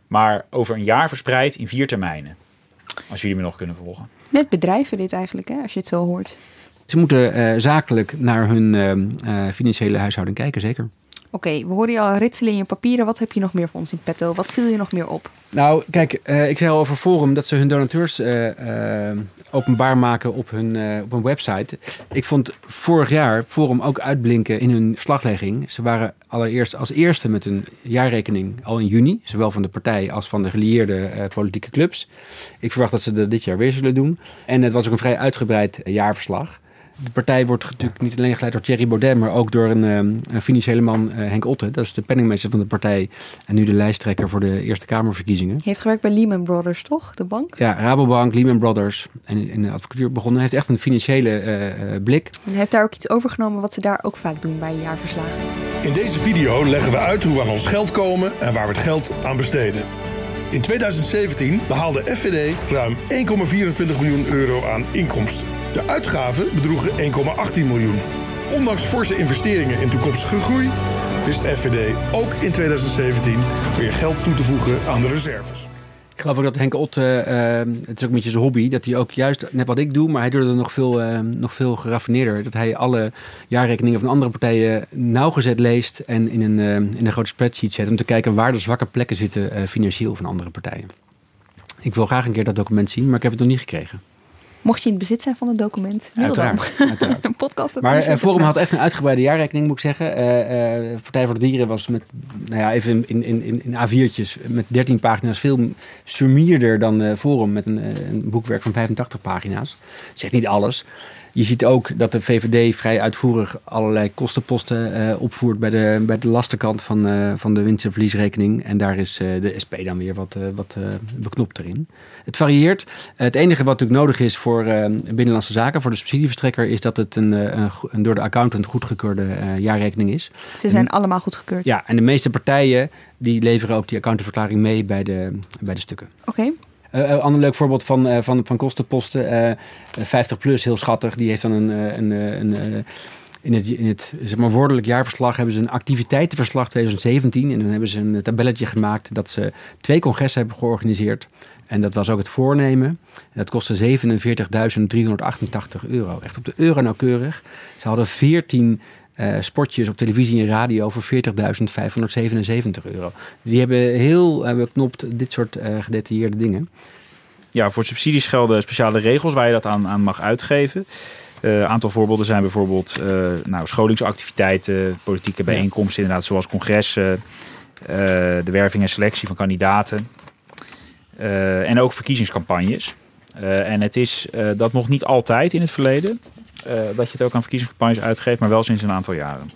maar over een jaar verspreid in vier termijnen. Als jullie me nog kunnen volgen. Net bedrijven dit eigenlijk, hè, als je het zo hoort. Ze moeten eh, zakelijk naar hun eh, eh, financiële huishouding kijken, zeker. Oké, we horen je al ritselen in je papieren. Wat heb je nog meer voor ons in petto? Wat viel je nog meer op? Nou, kijk, eh, ik zei al over Forum dat ze hun donateurs eh, eh, openbaar maken op hun, op hun website. Ik vond vorig jaar Forum ook uitblinken in hun verslaglegging. Ze waren allereerst als eerste met een jaarrekening al in juni, zowel van de partij als van de gelieerde politieke clubs. Ik verwacht dat ze dat dit jaar weer zullen doen. En het was ook een vrij uitgebreid jaarverslag. De partij wordt natuurlijk niet alleen geleid door Thierry Baudet, maar ook door een, eh, een financiële man, eh, Henk Otte. Dat is de penningmeester van de partij en nu de lijsttrekker voor de Eerste Kamerverkiezingen. Je heeft gewerkt bij Lehman Brothers, toch? De bank? Ja, Rabobank, Lehman Brothers en in de advocatuur begonnen. Hij heeft echt een financiële eh, eh, blik. En hij heeft daar ook iets overgenomen wat ze daar ook vaak doen bij jaarverslagen. In deze video leggen we uit hoe we aan ons geld komen en waar we het geld aan besteden. In 2017 behaalde FVD ruim 1,24 miljoen euro aan inkomsten. De uitgaven bedroegen 1,18 miljoen. Ondanks forse investeringen in toekomstige groei wist FVD ook in 2017 weer geld toe te voegen aan de reserves. Ik geloof ook dat Henk Otte, eh, het is ook een beetje zijn hobby, dat hij ook juist, net wat ik doe, maar hij doet het nog veel, eh, nog veel geraffineerder. Dat hij alle jaarrekeningen van andere partijen nauwgezet leest en in een, eh, in een grote spreadsheet zet om te kijken waar de zwakke plekken zitten eh, financieel van andere partijen. Ik wil graag een keer dat document zien, maar ik heb het nog niet gekregen. Mocht je in het bezit zijn van het document, mail dan. Uiteraard. Een (laughs) podcast. Maar eh, Forum had echt een uitgebreide jaarrekening, moet ik zeggen. Eh, Partij voor de Dieren was met, nou ja, even in, in, in, in A4'tjes met 13 pagina's veel summierder dan Forum met een, een boekwerk van 85 pagina's. Zegt niet alles. Je ziet ook dat de VVD vrij uitvoerig allerlei kostenposten eh, opvoert bij de, bij de lastenkant van, eh, van de winst- en verliesrekening. En daar is eh, de SP dan weer wat, wat beknopt erin. Het varieert. het enige wat natuurlijk nodig is voor Binnenlandse Zaken, voor de subsidieverstrekker, is dat het een, een, door de accountant goedgekeurde jaarrekening is. Ze zijn allemaal goedgekeurd. Ja, en de meeste partijen die leveren ook die accountantverklaring mee bij de, bij de stukken. Oké. Een ander leuk voorbeeld van, eh, van, van kostenposten. eh, 50 plus, heel schattig. Die heeft dan een. eh, een, eh, een, eh, in het, in het zeg maar, woordelijk jaarverslag hebben ze een activiteitenverslag 2017. En dan hebben ze een tabelletje gemaakt dat ze twee congressen hebben georganiseerd. En dat was ook het voornemen. En dat kostte 47.388 euro. Echt op de euro nauwkeurig. Ze hadden 14 uh, spotjes op televisie en radio voor 40.577 euro. Die hebben heel uh, beknopt dit soort uh, gedetailleerde dingen. Ja, voor subsidies gelden speciale regels waar je dat aan, aan mag uitgeven. Een aantal voorbeelden zijn bijvoorbeeld nou, scholingsactiviteiten, politieke bijeenkomsten, inderdaad, zoals congressen, de werving en selectie van kandidaten. en ook verkiezingscampagnes. en het is dat nog niet altijd in het verleden. Uh, dat je het ook aan verkiezingscampagnes uitgeeft, maar wel sinds een aantal jaren.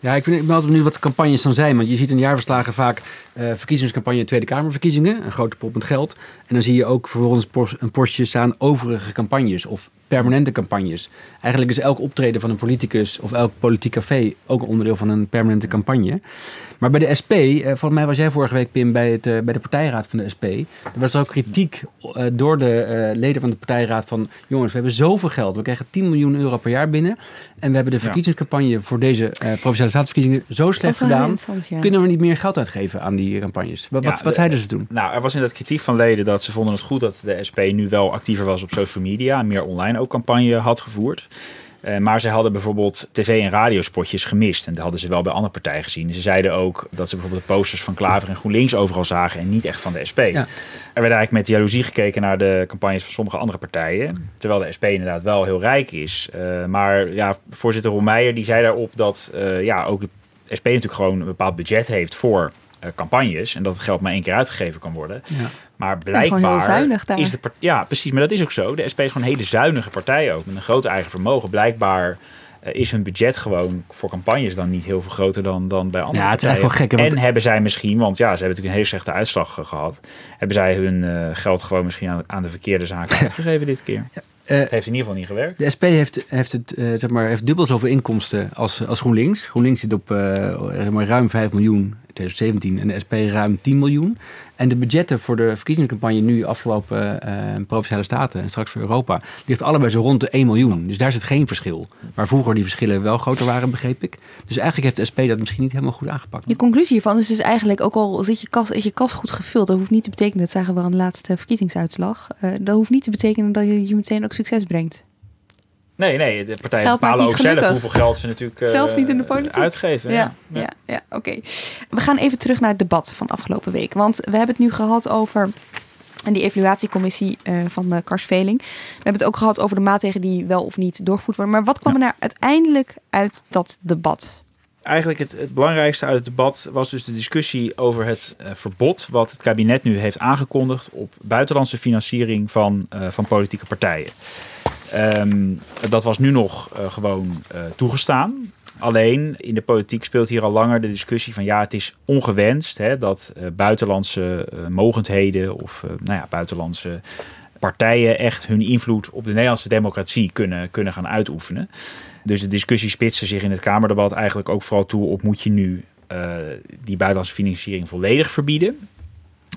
Ja, ik, vind, ik ben altijd benieuwd wat de campagnes dan zijn. Want je ziet in jaarverslagen vaak uh, verkiezingscampagne Tweede Kamerverkiezingen. Een grote pot met geld. En dan zie je ook vervolgens een postje staan overige campagnes. Of permanente campagnes. Eigenlijk is elk optreden van een politicus of elk politiek café ook een onderdeel van een permanente campagne. Maar bij de SP, eh, volgens mij was jij vorige week, Pim, bij, het, eh, bij de partijraad van de SP. Er was ook kritiek eh, door de uh, leden van de partijraad van... jongens, we hebben zoveel geld. We krijgen 10 miljoen euro per jaar binnen. En we hebben de verkiezingscampagne voor deze uh, provinciale staatsverkiezingen zo slecht gedaan. Ja. Kunnen we niet meer geld uitgeven aan die campagnes? Wat, ja, wat, wat zeiden ze toen? Nou, er was in dat kritiek van leden dat ze vonden het goed dat de SP nu wel actiever was op social media. En meer online ook campagne had gevoerd. Uh, maar ze hadden bijvoorbeeld tv- en radiospotjes gemist. En dat hadden ze wel bij andere partijen gezien. Ze zeiden ook dat ze bijvoorbeeld de posters van Klaver en GroenLinks overal zagen en niet echt van de SP. Ja. Er werd eigenlijk met jaloezie gekeken naar de campagnes van sommige andere partijen. Terwijl de SP inderdaad wel heel rijk is. Uh, maar ja, voorzitter Roemeijer die zei daarop dat uh, ja, ook de SP natuurlijk gewoon een bepaald budget heeft voor campagnes. En dat het geld maar één keer uitgegeven kan worden. Ja. Maar blijkbaar is de ja, precies, maar dat is ook zo. De SP is gewoon een hele zuinige partij ook met een groot eigen vermogen. Blijkbaar uh, is hun budget gewoon voor campagnes dan niet heel veel groter dan, dan bij andere ja, het is partijen. Gek, en hebben zij misschien, want ja, ze hebben natuurlijk een hele slechte uitslag gehad, hebben zij hun uh, geld gewoon misschien aan, aan, de verkeerde zaken uitgegeven dit keer. Ja. Uh, heeft in ieder geval niet gewerkt. De SP heeft, heeft, het, uh, zeg maar, heeft dubbel zoveel inkomsten als, als GroenLinks. GroenLinks zit op uh, zeg maar ruim 5 miljoen 2017 en de SP ruim 10 miljoen. En de budgetten voor de verkiezingscampagne nu afgelopen uh, Provinciale Staten en straks voor Europa ligt allebei zo rond de 1 miljoen. Dus daar zit geen verschil. Waar vroeger die verschillen wel groter waren, begreep ik. Dus eigenlijk heeft de SP dat misschien niet helemaal goed aangepakt. Je conclusie hiervan is dus eigenlijk, ook al zit je kas, is je kas goed gevuld, dat hoeft niet te betekenen, dat zagen we aan de laatste verkiezingsuitslag, uh, dat hoeft niet te betekenen dat je, je meteen ook succes brengt. Nee, nee, de partijen geld bepalen ook gelukkig. zelf hoeveel geld ze natuurlijk uh, Zelfs niet in de politiek. uitgeven. Ja, ja, ja, ja oké. Okay. We gaan even terug naar het debat van afgelopen week. Want we hebben het nu gehad over en die evaluatiecommissie uh, van uh, Kars Veling. We hebben het ook gehad over de maatregelen die wel of niet doorgevoerd worden. Maar wat kwam er nou uiteindelijk uit dat debat? Eigenlijk het, het, belangrijkste uit het debat was dus de discussie over het uh, verbod wat het kabinet nu heeft aangekondigd op buitenlandse financiering van, van politieke partijen. Um, dat was nu nog uh, gewoon uh, toegestaan. Alleen in de politiek speelt hier al langer de discussie van ja, het is ongewenst hè, dat uh, buitenlandse mogendheden of nou ja, buitenlandse partijen echt hun invloed op de Nederlandse democratie kunnen, kunnen gaan uitoefenen. Dus de discussie spitste zich in het Kamerdebat eigenlijk ook vooral toe op moet je nu die buitenlandse financiering volledig verbieden.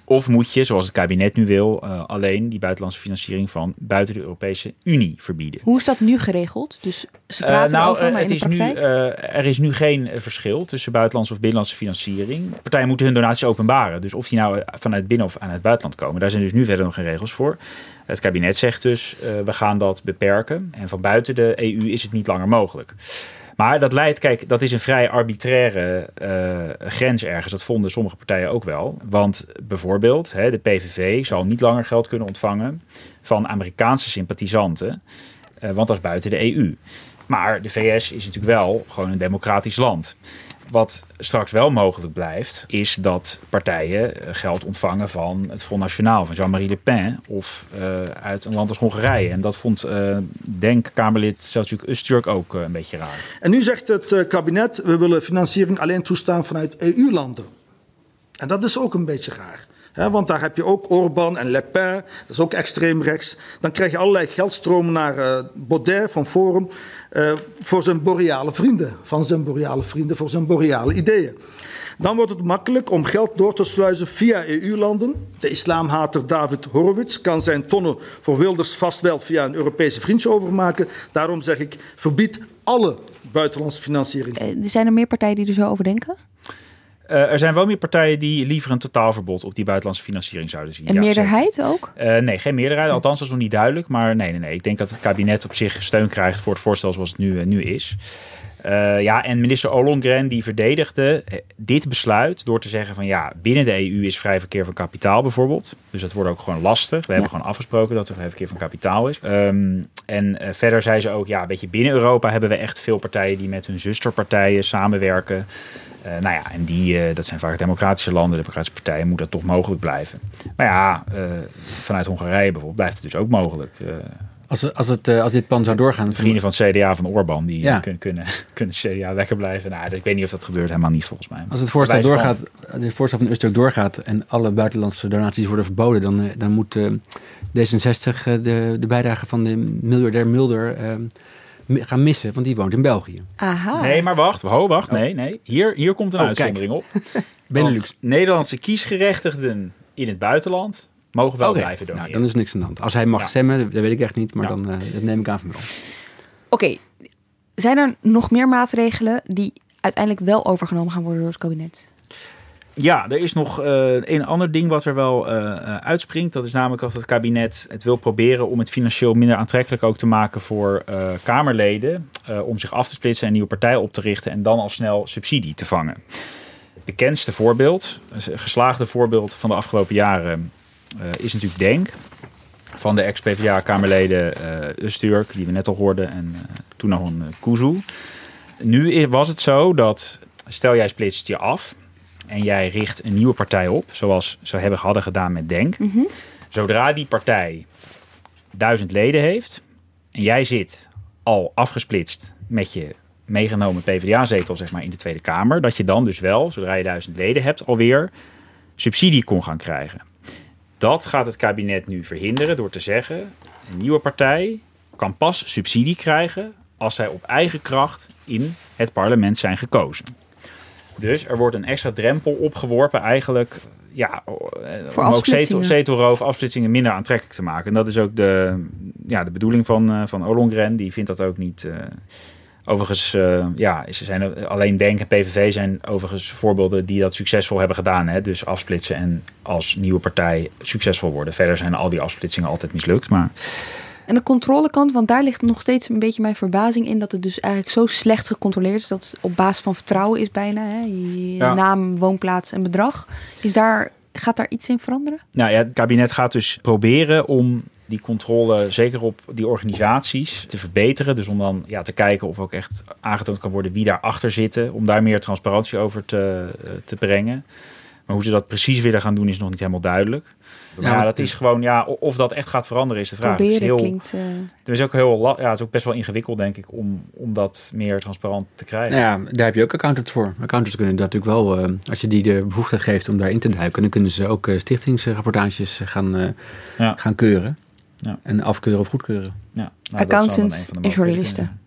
Of moet je, zoals het kabinet nu wil, uh, alleen die buitenlandse financiering van buiten de Europese Unie verbieden. Hoe is dat nu geregeld? Dus ze praten uh, nou, over, maar het in de is praktijk? Nu, uh, er is nu geen verschil tussen buitenlandse of binnenlandse financiering. Partijen moeten hun donaties openbaren. Dus of die nou vanuit binnen of aan het buitenland komen. Daar zijn dus nu verder nog geen regels voor. Het kabinet zegt dus, we gaan dat beperken. En van buiten de EU is het niet langer mogelijk. Maar dat leidt, kijk, dat is een vrij arbitraire uh, grens ergens. Dat vonden sommige partijen ook wel. Want bijvoorbeeld, hè, de PVV zal niet langer geld kunnen ontvangen van Amerikaanse sympathisanten. Uh, want dat is buiten de EU. Maar de VS is natuurlijk wel gewoon een democratisch land. Wat straks wel mogelijk blijft, is dat partijen eh, geld ontvangen van het Front National, van Jean-Marie Le Pen of uh, uit een land als Hongarije. En dat vond, uh, denk Kamerlid ook een beetje raar. En nu zegt het kabinet, we willen financiering alleen toestaan vanuit EU-landen. En dat is ook een beetje raar. He, want daar heb je ook Orbán en Le Pen, dat is ook extreem rechts. Dan krijg je allerlei geldstromen naar uh, Baudet van Forum uh, voor zijn boreale vrienden. Van zijn boreale vrienden voor zijn boreale ideeën. Dan wordt het makkelijk om geld door te sluizen via EU-landen. De islamhater David Horowitz kan zijn tonnen voor Wilders vast wel via een Europese vriendje overmaken. Daarom zeg ik, verbied alle buitenlandse financiering. Uh, zijn er meer partijen die er zo over denken? Uh, er zijn wel meer partijen die liever een totaalverbod op die buitenlandse financiering zouden zien. Een Ja, meerderheid ook? Uh, nee, geen meerderheid. Althans, dat is nog niet duidelijk. Maar nee, nee, nee. Ik denk dat het kabinet op zich steun krijgt voor het voorstel zoals het nu, uh, nu is. Ja, en minister Ollongren die verdedigde eh, dit besluit door te zeggen van ja, binnen de EU is vrij verkeer van kapitaal bijvoorbeeld. Dus dat wordt ook gewoon lastig. We ja. hebben gewoon afgesproken dat er vrij verkeer van kapitaal is. Um, en verder zei ze ook, ja, weet je, binnen Europa hebben we echt veel partijen die met hun zusterpartijen samenwerken. Uh, nou ja, en die, uh, dat zijn vaak democratische landen, democratische partijen, moet dat toch mogelijk blijven. Maar ja, uh, vanuit Hongarije bijvoorbeeld blijft het dus ook mogelijk. Als, als, het, als dit plan zou doorgaan... De vrienden van het CDA van Orbán, die ja. kunnen, (laughs) kunnen, kunnen het CDA lekker blijven. Nou, ik weet niet of dat gebeurt, helemaal niet volgens mij. Als het voorstel, doorgaat, van... het voorstel van Usturk doorgaat en alle buitenlandse donaties worden verboden... dan, dan moet D66 de, de bijdrage van de miljardair Mulder gaan missen, want die woont in België. Aha. Nee, maar wacht, ho, wacht, nee, nee. Hier, hier komt een oh, uitzondering kijk. op. (laughs) Benelux. Nederlandse kiesgerechtigden in het buitenland mogen wel okay. blijven doneren. Nou, dan is niks aan de hand. Als hij mag ja. stemmen, dat weet ik echt niet, maar ja. dan uh, dat neem ik aan van wel. Oké, okay. zijn er nog meer maatregelen die uiteindelijk wel overgenomen gaan worden door het kabinet? Ja, er is nog uh, een ander ding wat er wel uh, uitspringt. Dat is namelijk dat het kabinet het wil proberen om het financieel minder aantrekkelijk ook te maken voor Kamerleden. om zich af te splitsen en nieuwe partijen op te richten en dan al snel subsidie te vangen. Het bekendste voorbeeld, een geslaagde voorbeeld van de afgelopen jaren, is natuurlijk Denk. Van de ex-PVA-Kamerleden Usturk, die we net al hoorden, en toen nog een Kuzu. Nu was het zo dat, stel jij splitst je af en jij richt een nieuwe partij op, zoals ze hebben, hadden gedaan met Denk. Mhm. Mm -hmm. Zodra die partij duizend leden heeft en jij zit al afgesplitst met je meegenomen PvdA-zetel zeg maar, in de Tweede Kamer, dat je dan dus wel, zodra je duizend leden hebt, alweer subsidie kon gaan krijgen. Dat gaat het kabinet nu verhinderen door te zeggen, een nieuwe partij kan pas subsidie krijgen als zij op eigen kracht in het parlement zijn gekozen. Dus er wordt een extra drempel opgeworpen eigenlijk ja, Voor om ook zetel, zetelroof, afsplitsingen minder aantrekkelijk te maken. En dat is ook de, ja, de bedoeling van, uh, van Ollongren. Die vindt dat ook niet... Uh, overigens, uh, ja, ze zijn alleen Denk en PVV zijn overigens voorbeelden die dat succesvol hebben gedaan. Hè? Dus afsplitsen en als nieuwe partij succesvol worden. Verder zijn al die afsplitsingen altijd mislukt, maar... En de controlekant, want daar ligt nog steeds een beetje mijn verbazing in dat het dus eigenlijk zo slecht gecontroleerd is dat het op basis van vertrouwen is bijna. Hè? Je ja. naam, woonplaats en bedrag. Is daar, gaat daar iets in veranderen? Nou ja, het kabinet gaat dus proberen om die controle, zeker op die organisaties, te verbeteren. Dus om dan ja, te kijken of ook echt aangetoond kan worden wie daarachter zitten. Om daar meer transparantie over te, te brengen. Maar hoe ze dat precies willen gaan doen is nog niet helemaal duidelijk. Ja, ja, dat is gewoon, ja, of dat echt gaat veranderen is de vraag. Proberen het is heel, klinkt... Uh... Het is ook heel, ja, het is ook best wel ingewikkeld, denk ik, om, om dat meer transparant te krijgen. Ja, daar heb je ook accountants voor. Accountants kunnen dat natuurlijk wel, uh, als je die de bevoegdheid geeft om daarin te duiken, dan kunnen ze ook uh, stichtingsrapportages gaan, ja. gaan keuren. Ja. En afkeuren of goedkeuren. Ja, nou, accountants en journalisten.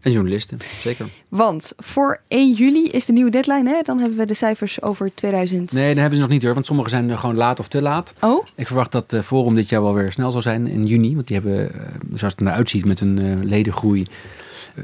En journalisten, zeker. Want voor 1 juli is de nieuwe deadline, hè? Dan hebben we de cijfers over 2000. Nee, dan hebben ze nog niet hoor, want sommige zijn gewoon laat of te laat. Oh? Ik verwacht dat uh, Forum dit jaar wel weer snel zal zijn in juni. Want die hebben, uh, zoals het eruit ziet met een uh, ledengroei,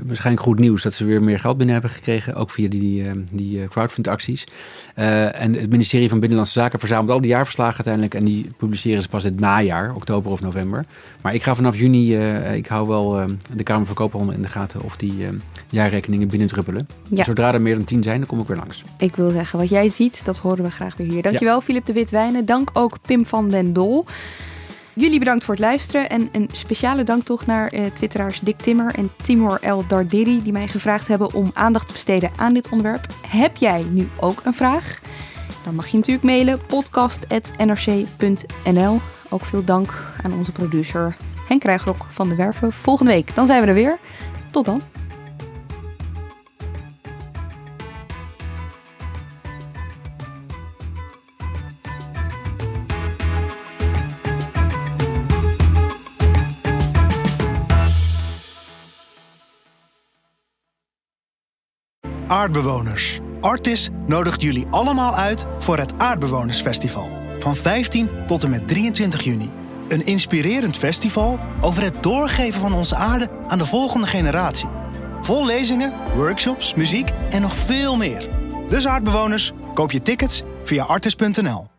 waarschijnlijk goed nieuws dat ze weer meer geld binnen hebben gekregen. Ook via die, die crowdfund acties. en het ministerie van Binnenlandse Zaken verzamelt al die jaarverslagen uiteindelijk. En die publiceren ze pas in het najaar, oktober of november. Maar ik ga vanaf juni, ik hou wel de Kamer van Koophandel in de gaten of die jaarrekeningen binnendruppelen. Ja. Zodra er meer dan tien zijn, dan kom ik weer langs. Ik wil zeggen, wat jij ziet, dat horen we graag weer hier. Dankjewel, Filip ja. de Witwijnen. Dank ook Pim van den Dol. Jullie bedankt voor het luisteren en een speciale dank toch naar uh, twitteraars Dick Timmer en Timor El Dardiri die mij gevraagd hebben om aandacht te besteden aan dit onderwerp. Heb jij nu ook een vraag? Dan mag je natuurlijk mailen podcast.nrc.nl. Ook veel dank aan onze producer Henk Krijgrok van de Werven. Volgende week, dan zijn we er weer. Tot dan. Aardbewoners. Artis nodigt jullie allemaal uit voor het Aardbewonersfestival. Van 15 tot en met 23 juni. Een inspirerend festival over het doorgeven van onze aarde aan de volgende generatie. Vol lezingen, workshops, muziek en nog veel meer. Dus aardbewoners, Koop je tickets via artis.nl.